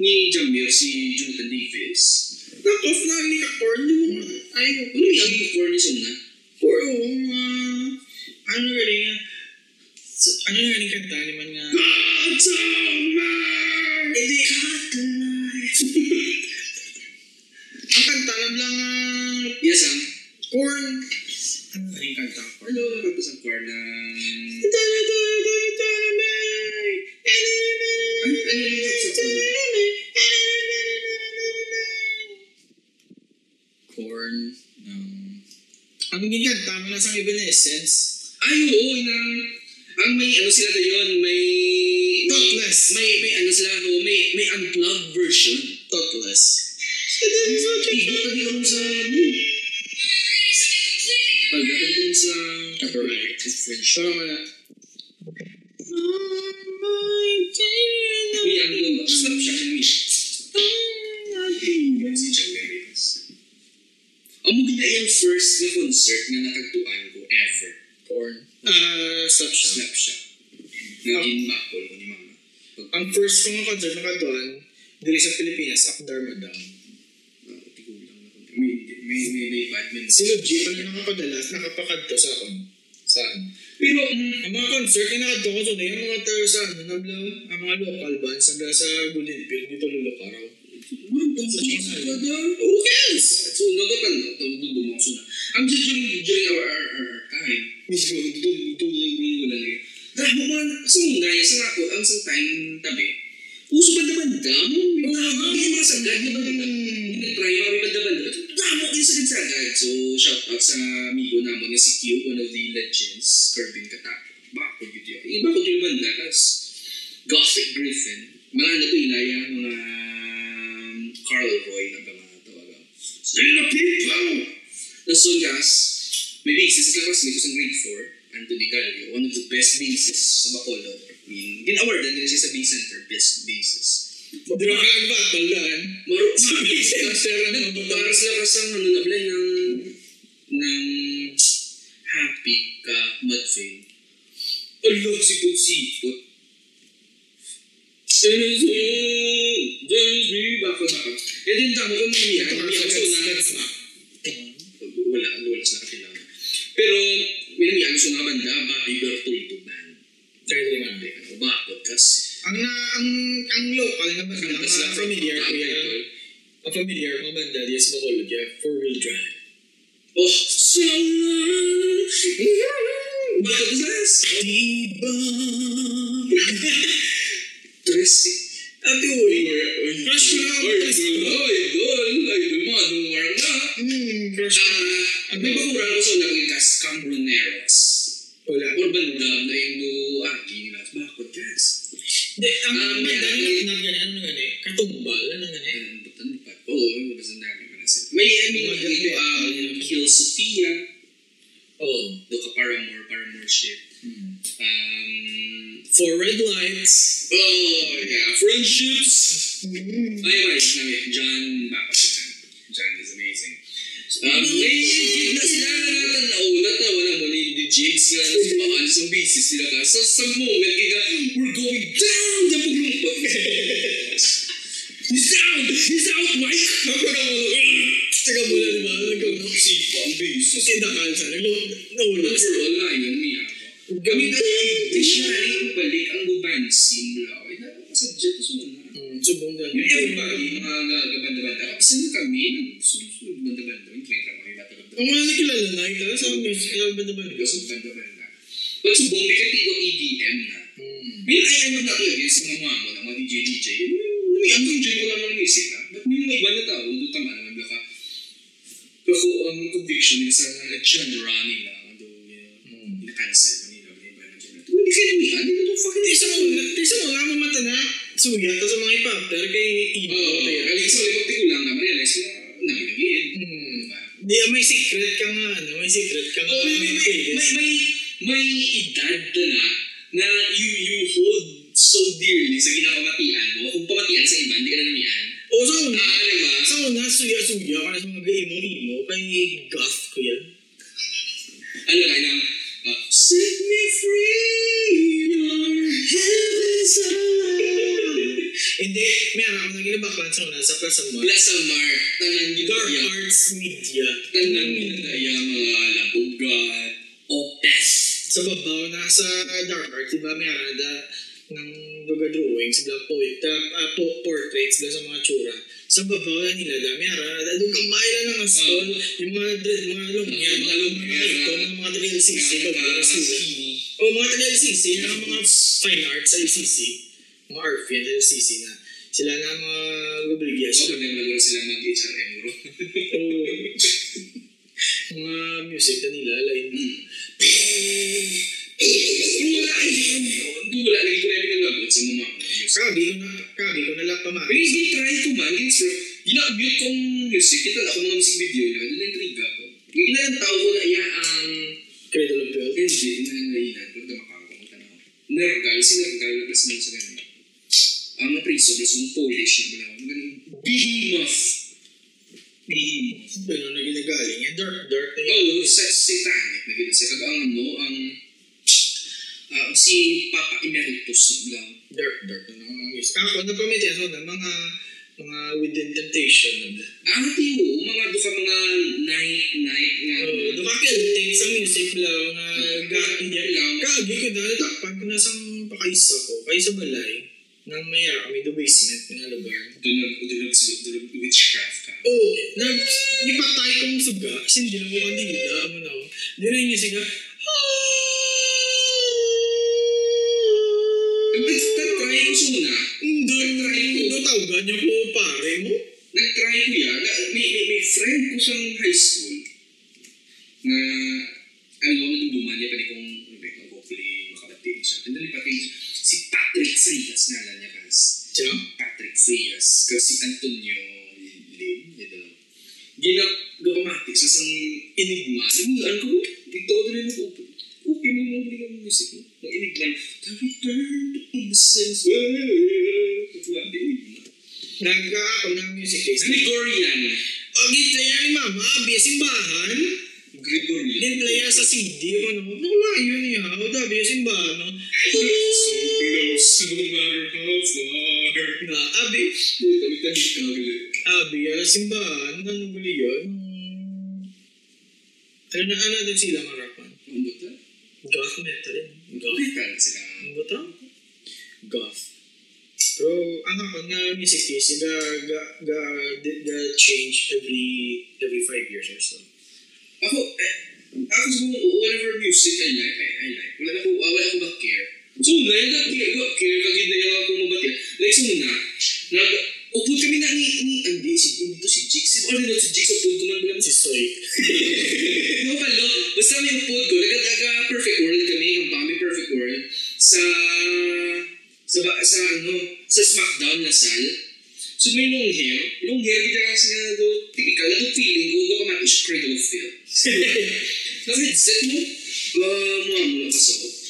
ni Jamir, si Jonathan Davis. Knock-off na gali ka porn, di mo ay, Ano yung ni Sona? for uh, ano nga, s- ano nga ni kanta ni man nga, God's on hindi ang kanta lang lang Yes, ang. porn, ano nga ni kanta, porn? Ano, tapos ang core ng... Ano, ano yung rap sa porn? Corn. Um, ang ganyan, tama na sa Evanescence. Ay, oo, inang... Ang may ano sila dayon, may... may- Thoughtless. May, may ano sila, no, may, may unplugged version. Thoughtless. Igo ka di sa... ano? Pagdating ko sa... Copyright French. Pero wala. May ano ba? Stop siya kami. Si John Marias. Ang gina yung first na concert na nakagtuan ko ever. Corn. Ah, stop siya. Snap siya. Naging bakol ko ni mama. Pag Ang first kong concert na katuan, dili sa Pilipinas, up Dharma Dam. uh, tigulang na ko. May, may, may, may bad memory. Si Luigi pa na nakapadalas, nakapakadto sa akon. Saan? Pero, mm, Ang mga concert na nakadto ko so yung mga tayo sa ano, ang mga local bands, nabla sa Gulinpil, dito lulukaraw. Sa. Who cares? So, nagatan na. Tawag mo na. Ang just during, during our, our, our, time, mismo, tulog ko lang eh. Dahil mo man, sa mga sa nga ako, ang sa time tabi, uso ba naman dam? Hindi mga sagad na ba Nag-try mga banda-banda. Damo kayo sa sagad. So, shout out sa amigo namin na si Q, one of the legends, Kerbin Katap. Bako yun yun. Iba ko yung banda, kas Gothic Griffin. Mga ano to, Ilaya, mga um, Carl Roy na ba mga tawagan. Still the people! So, guys, may basis sa classmate ko sa grade 4, Anthony Gallio, one of the best bases sa Bacolod. I mean, gin-awardan din siya sa Base Center, best bases. Di ba batalan? Maro, para para sila kasang ano na blend ng ng happy ka madfin. Allah, sipot-sipot. Crazy James B. Bako na ako. Eh, din dami ko nung niya. Hindi ako so na. Wala, wala sa akin. Pero, may niya, gusto naman na, ba, Liverpool to ban. Third one ba? Bakot, kas. Ang ang, ang local na mga familiar ko yan. Familiar, mga banda, yes, Bacolod, yeah, four-wheel. Oh, so Bakot, 13. Ate, uy. Crush ko lang. Or idol. Idol. Idol mo. Anong war? Hmm, crush ko. Uh, may bagong raro sa naging cast Cambroneros. Wala. Or bandam na yung do Aki. Bakot cast. Katumbal, ano ganyan? Butan pa. Oo, mabasa namin pa na sila. May, I mean, yung um, Kill Sophia. Oo. Do ka Paramore, Paramore shit. Hmm. Um, Four red lights. oh, yeah, friendships. Hmm. Ay, ay, namin, John, bakit si John? John is amazing. Um, may gig na sila na natanaw, natawa naman ni ni Jigs nga na si Paan sa basis nila ka. Sa, sa moment, kaya we're going down the paglumpat. He's down! He's out, Mike! Ako na mo. Taga mula, di ba? Nagkaw Sipa ang basis. Kasi nakalsa. Naglo- For all na yun, niya ako. Kami na additionally, balik ang scene mula. Ay, to sa mga. Hmm, Subong doon. Yung everybody, mga gabanda-banda. Kasi na kami, nagsusunod banda-banda. Yung train kami, bata-banda. Ang mga nakilala na, ito sa music, kaya ba naman Because of banda-banda. But subong, may katito EDM na. Hmm. May ay ano na talaga sa mga mga mga DJ-DJ. May ang enjoy ko lang ng music ha. But may mga iba na tao, doon tama naman baka. Ako, ang conviction nila sa genre nila, ando, Hmm. na-cancel pa nila, may iba na dyan. Hindi kayo namihan, hindi na to fucking Isa mo, isa mo, nga mata na, suya, tapos sa mga ipapter, kay Ibo, Oo, kaya sa ulit ko lang, na-realize ko na nagigil. Hmm. Di, may secret ka nga, ano, may secret ka nga. Oh, may, may, may, may, may, may edad na na na you, you hold so dearly sa ginapamatian mo. Kung pamatian sa iba, hindi ka na namihan. O, sa una, Ah, di ba? sa una, suya, suya, ka na sa mga imo-imo, kay goth ko yan. Ano ka ng, uh, set me free, your heaven's Hindi, may anak ako nang ginabaklan sa una, sa Plaza Mall. Lasa Mark, tanan yun Dark. Arts Media. Tanan yun kaya mga labugan, opes. Sa babaw na sa Dark Arts, di ba may anak na ng duga drawings, bla po, uh, po, portraits bla sa mga tsura. Sa babaw na nila da, may anak na duga maila ng astol, yung mga dread, mga lumyan, Mga mga lumyan, lumyan, mga mga taga LCC, Nga, babaw sila. O mga taga LCC, na mga fine arts sa LCC, mga art yan sa LCC na. Sila na mga lubligyas. Ako na naman sila mag-HRM, bro. O mga music na nila, like, sa mga mga music. Na, kagi ko na lang Pero pamati. yung try ko man, yung bro, gina-mute kong music, kita ako mga music video na, doon yung triga ko. Yung ginalang tao ko na, iya, ang, Cradle of Filth. hindi, nananayinan, pero tamakang ko, tanaw. Nergal, si Nergal, plus lang sa ganun. Ang mga priso, plus yung Polish na ang galing, behemoth. Behemoth. Ano na ginagaling yan? Dark, dark na yan. Oh, sa satanic na siya. Kag ang ano, ang, ah, si Papa Emeritus na bala, Dark, dark na mga music. Ako, napamit yan. na mga, mga within temptation na ba? Ang tiyo, mga duka mga night, night nga. Oh, doon ka Celtic sa music lang na gati niya. Kagi ko na, takpan ko na sa pakaisa ko. Kaisa balay. Nang mayara kami do basement nga lugar. Doon nag, doon nag, doon nag, witchcraft ka. Oh, nag, ipatay kong suga. Kasi hindi na mo kandila. Amo na ako. Di rin niya siga. Nag-try ko suna. Doon, doon tawagan niya ko pare mo. Nag-try ko yan. Na, may, may, may friend ko sa high school na ano ko nung bumanya pa di kong ano, hopefully makabatin siya. And then pati si Patrick Frias na alam niya kas. Sino? Patrick Frias. Kasi si Antonio Lim. Ito lang. Ginap gapamatik sa isang enigma. Ano ko? Dito ko din ako. Okay mo mo bigyan ng music mo. Ang enigma. The return to innocence. Ang enigma. Nag-ako ng music case. Gregorian. O, gitlaya ni mama, abi, simbahan. Gregorian. Gitlaya sa CD, ano, nakalayo niya, o dabi, simbahan, no? So close, no matter how far. Na, abi, Puta, may tanik ka ulit. Abi, ah, simbahan, ano buli yun? Ano na, ano din sila marapan? Ang buta. Goth metal. Goth. Metal sila. Ano ba ito? Goth. Pero ang ako nga music taste, ga, ga, ga, ga, change every every five years or so. Ako, eh, ako siguro, whatever music I like, I, I like. Wala ako, wala ako ba care. So, na yung care, care, kagid na yung ako mabati. Like, so muna, nag, upod kami na ni, ni, hindi, si, dito si Jigs. Si, or not si Jigs, upod ko man ba Si Soy. Di ba palo? Basta may upod ko, nagadaga perfect world kami, ang kami perfect world, sa, sa, ba, sa ano, sa SmackDown na sal. So may long hair, long hair, kita kasi nga do, typical na do feeling ko, ga pamati siya cradle of filth. Naka-headset mo, ga mo ang mula kaso.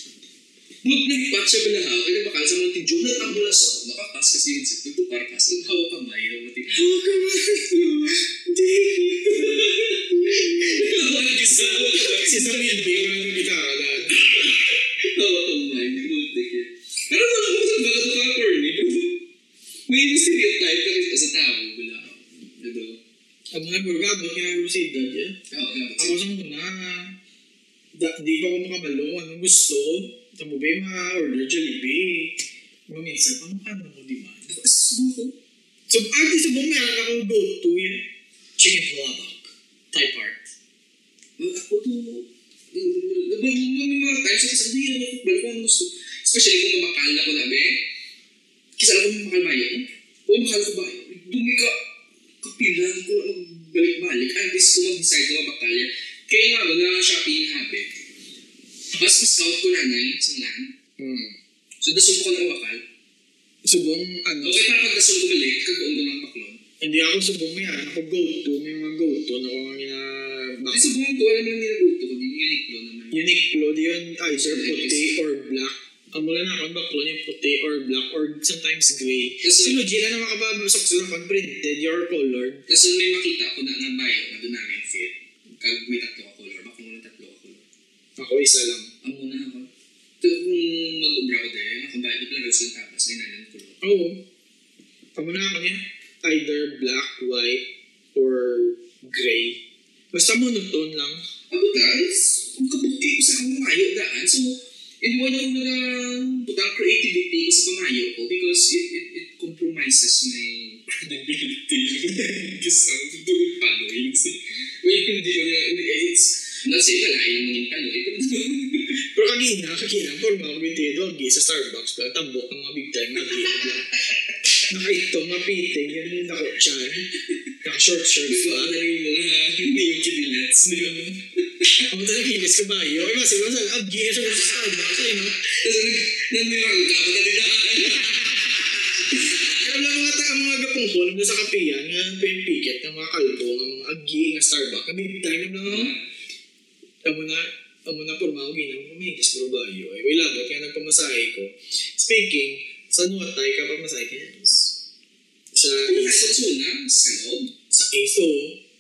Mut nagipat siya balahaw, kaya bakal sa mga tinjo, nag-amula sa ako, nakapas kasi yung headset, nagtukar pas, hawa kamay, hawa mati, hawa kamay, hindi. Hawa gisa, hawa kamay. Si Samir B, walang gitara lahat. Hawa kamay, hindi ko tigil. Pero wala ko sa baga ito ka, corny, pero may stereotype ka rin sa tao, balahaw. Ano? Ang mga burgado, kinagawa si Dad yan. Oo, Ako sa muna, di pa ako makabalo, anong gusto? Tamo ba yung mga order Jollibee? Mga minsan, ano mo, di ba? Subo ko. So, ate sa buong meron ako go-to yan. Chicken palabok. Thai part. Well, ako to, may mga times kasi ano yun, ako balik ko ang gusto. Especially kung mamakal na ko na, be. Kisa lang kung mamakal ba yun? Kung mamakal ko ba? Dumi ka, kapilan ko na magbalik-balik. Unless ko mag-decide ko mamakal yan. Kaya nga ba na shopping habit. Mas mas-scout ko na na sa land. Hmm. So, dasun ko na mamakal. Subong, ano, Okay, para pag dasun ko balik, kagawin ko ng baklon. hindi ako subong yan. Ako go-to. May mga go-to na kung nga Kasi sa buong ko, alam lang nila gusto ko, hindi Uniqlo naman. Uniqlo, di yun either puti or black. Ang mula na ako, baklo yung puti or black or sometimes gray. Kasi- Si Lugila na makababasok sila kung printed or colored. Tapos may makita ko na ng bio na doon namin fit. Kag may tatlo ka color. Baka muna tatlo ka color. Ako isa lang. Ang muna ako. Kung ko ba, di pala sa tapas, may nalang color. Oo. Ang muna ako niya, either black, white, or gray. Basta monotone lang. Ako guys, kung ko sa kamayo daan, so, iniwan ako na butang creativity ko sa pamayo ko because it, it, it compromises my credibility. Kasi ang tutulog palo yun. Wait, hindi ko hindi, it's, not lalain naman yung palo. Ito, Pero kanina, kanina, forma ako bintido, agi sa Starbucks, pero tambok ng mga big time, agi lang. Nakaito, mapiting, yan yung nakotsan. Naka-short shorts pa. ano yung mga hindi yung kidilats, di ba? Ako talaga kinis ko ba yun? Ay, mas iba sa agi, siya sa Starbucks, eh, no? Tapos nandirang ka, pagkatidaan. Kaya wala mga taga mga gapong ko, nabla sa kapiyan, nga pinikit ng mga kalbo, ng mga agi, nga Starbucks. Kami big time lang. Amo na, amo na porma ko ginang kumigis pero ba yun? Ay, wala ba? Kaya nagpamasahe ko. Speaking, sa nuwatay ka pamasahe ka? Sa Ano tayo sa loob? sa ISO,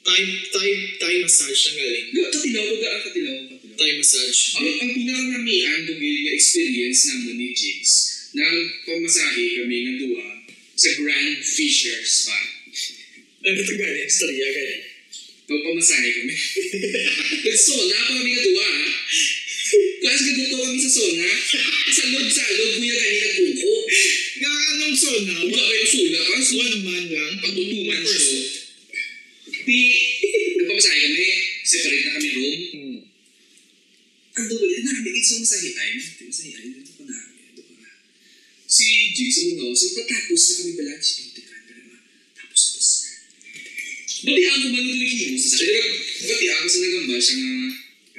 Thai, Thai, Thai massage ang galing. Ga- Katilaw ko, ga- katilaw ko. Thai massage. Ang, ang pinakaramihan kung yung experience naman ni Jigs, nang pamasahe kami ng duwa sa Grand Fisher Spa. Ano ito galing? Storya galing. Nung pamasahe kami. Nag-sona pa kami ng duwa, ha? Kasi gaguto kami sa sona. Sa loob sa loob, kuya kanina buko. Nga anong sona? Huwag ka kayo sula ka. One man lang. patutuman One siya. person. Di, nagpamasahe kami. Separate na kami room. Hmm. Ang duwa, ito na kami. It's masahian. Ito masahian. Ito ko na. Ito ko na. Si Jigs mo no. So, tatapos na kami bala. Si Pinti ka na Tapos na Bati ako man ito nakikibo sa sa. Bati ako sa nagamba siya nga,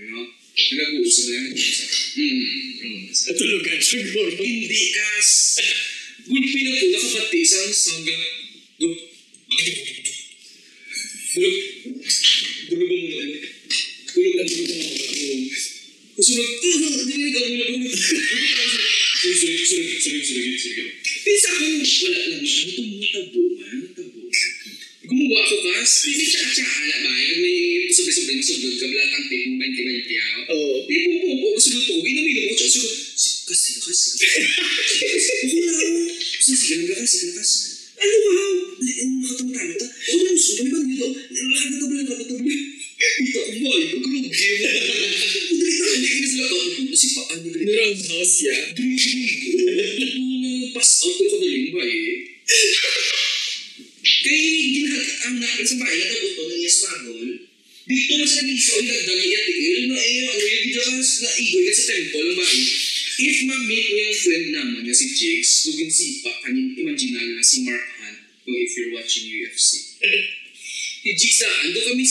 ano, na nag-uusap na nag-uusap. Hmm. hmm. Natulugan siguro. Hindi kas. Gulpi na po, nakapati sa hanggang dug. Dulog. Dulog ang muna. ano? Dulog ang dulog ang mga. Kusunod. Dulog ang muna. Sorry, sorry, sorry, sorry, sorry, sorry. Di sa akin, wala lang.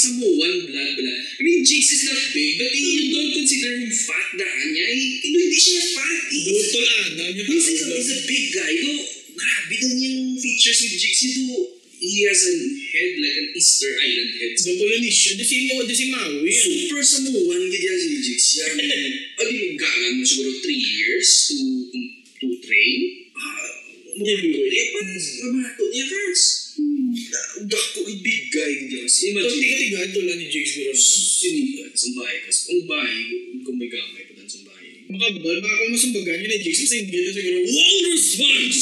Ando kami sa Moan, blah, blah. I mean, Jigs is not big, but you don't consider him fat daan niya. Eh, hindi siya fat. He's- Dutol ano niya He's, he's, a, he's a big guy. Do, grabe din yung features ni Jigs. Do, he has a head like an Easter Island head. The Polynesian. Di si Mo, di si Maui. yan. Super samuan gid yan si Jigs. Yan, adi galang mo siguro 3 years to to train. Ah, Hindi, Bigoy. eh, pa, kamato niya kas. Dako, big guy gid yan. So, Imagine, tiga-tiga ito lang ni Jigs Guro, no? sinikat sa bahay kas. Ang bahay, kung may gamay pa dan sa bahay. Masumbagan yun ni Jigs, kasi hindi ito siguro, Walrus Punch!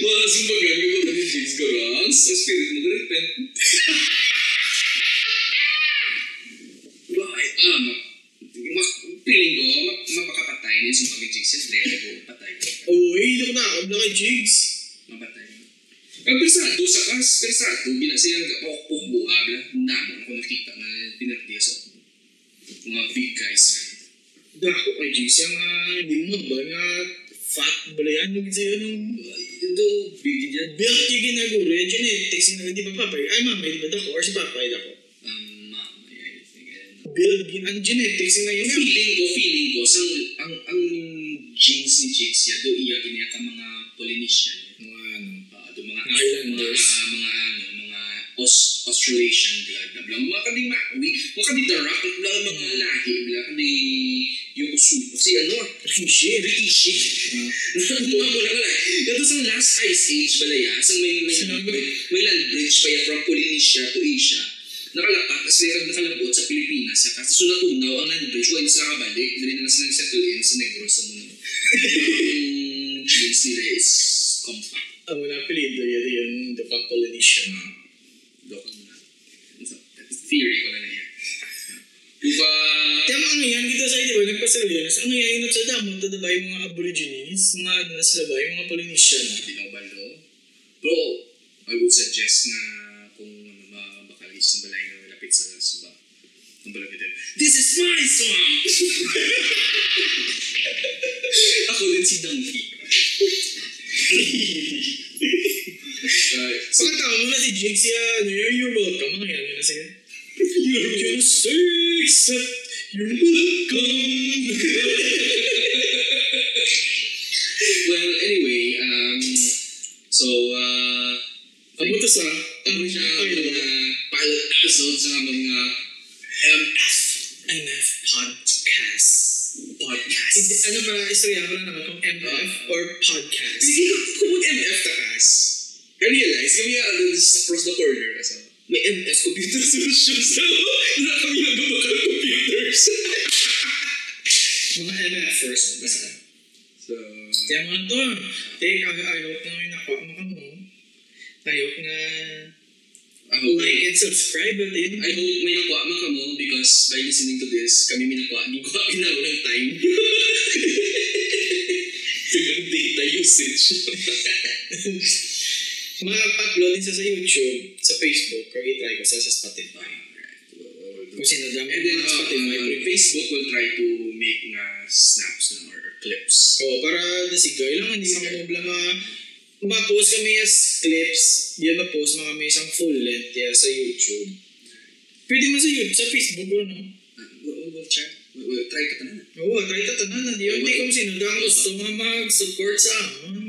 Mga sumbagan ko ba ni Jigs Garang? Sa spirit mo, repent. Bakit? Ah, ma- ma- feeling ko, ma- mapakapatay na yung ni Jigs. Yes, Dre, ko, patay. Uy, hindi ko na kay Jigs. Mapatay. Ang persado, sa kas, persado, gina siya pokpok buha, bila, naman ako nakita na pinartiya sa mga big guys na. Dako kay Jigs, yung uh, limog ba, nga fat balayan yung sa'yo nung Ito, big yan. built yung ginaguro, yung genetics yung hindi pa papay. Ay, mama, di ba dako? Or si papay dako? Um, mama, I think. Build, gin, ang genetics ngayon. Yung feeling ko, feeling ko, sang, ang, ang genes ni Jigs ya, do iya giniya ka mga Polynesian. Mga ano, Uh, mga Islanders. Mga, mga ano, mga Aus- Australasian blood. na Blang, mga kadi Maui, mga kadi Darak, blang, mga lahi, blang, kadi yung usul. Kasi ano Rikishi. Rikishi. Mga mo lang wala. Ito sa last ice age balaya, sang may may, may, may land bridge pa from Polynesia to Asia. Nakalapat, tapos may nakalabot sa Pilipinas. Sa kasi so natunaw ang land bridge, wala na sila kabalik. Dali na lang sila settle in sa Negros sa mundo. Ang genes nila is compact. Ang mga apelido yun yung the Polynesian. Dokon mo na. Theory ko na na yan. Diba, mga ano yan, kita sa di ba, nagpasalianas, ano yan yung sa damon, tada ba yung mga aborigines, mga ano na sila ba, yung mga Polynesian na. hindi lang balo. Pero, I would suggest na kung ano ba, baka list ng balay na malapit sa suba. Ang balapit din. This is my swamp! Ako din si Donkey. uh, so, Pagkatao mo na si Jigs yan, ano yun, you're welcome, mga yan, yun na Na, na kami nagbabakan computers. Mga MF first. Basta. so, Kaya mga to, take, I hope na may nakuha mo ka mo. I hope na like and subscribe natin. I hope may nakuha mo because by listening to this, kami may nakuha. Hindi ko kinawa ng time. Yung data usage. Ma-upload din sa sa YouTube, sa Facebook, or i-try ko sa sa Spotify. Kung sino dyan And then, mga uh, Spotify. uh, Facebook will try to make nga snaps na or clips. So, para nasigay lang, hindi mga problema. Ma-post kami as clips, yan ma-post mga kami isang full length yan sa YouTube. Pwede mo sa YouTube, sa Facebook ko, no? Uh, we'll, try. We'll, we'll try ka tanan. Oo, try ta tanan na. Di hindi kung sino dyan gusto nga mag-support sa amon.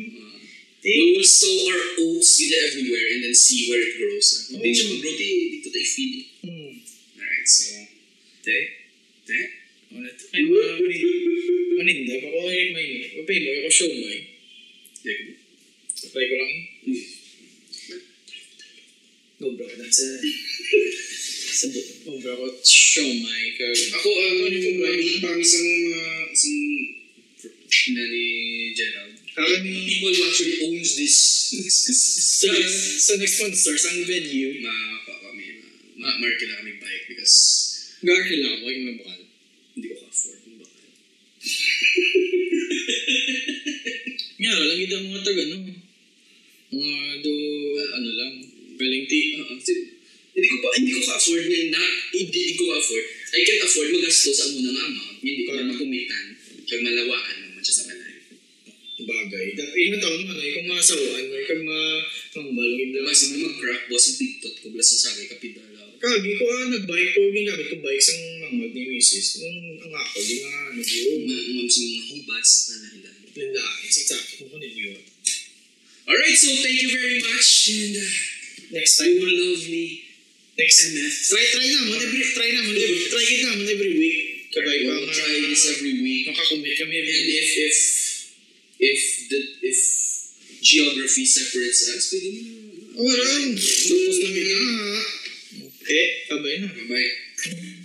Uh, we will sow our oats gida everywhere and then see where it grows. Uh. Hindi siya mag-grow, di dito tayo feed. hmm. Alright, so, te, te, Wala to. Ay, mga maninda. Ako ay may, pay mo, ako show mo eh. te, Try ko lang eh. Go bro, that's a... sa oh bro, ako show my kag... Ako, ano, yung pang isang, uh, isang, ina ni Gerald. Who actually owns this. sa, sa next sponsors, ang venue. Ma, kami, ma, mark na kami bike because Gagawin lang ako, yung mabakal. hindi ko ka-afford yung bakal. Nga, lang yung mga taga, no? Mga do, ano lang, galing ti. Uh, hindi ko pa, hindi ko ka-afford na, na hindi, hindi ko ka-afford. I can't afford magastos ang muna nga amount. Hindi ko na makumitan. Kaya malawaan naman siya sa balay. Bagay. Dapat yun taon man, ay kung masawaan, ay kag ma, ang balong yung Basta na mag-crack boss ang tiktot ko, blas ang sagay kapidala. Kagi ko ah, nag-bike ko, ginamit ko bike sang mamag ni Mrs. Nung ang ako, di nga, nag-iom. Umam sa mga hibas na nahilan. Landain, si Taki mo ko niliyo. Alright, so thank you very much. And uh, Next you time, were lovely. next MF. Try, try naman, every, try naman, every, try it naman every week. Kabay pa try this every week. Makakumit kami every And week. if if if the if geography separates us, pwede na. Wala, tapos na nga. Okay, kabay na. Bye.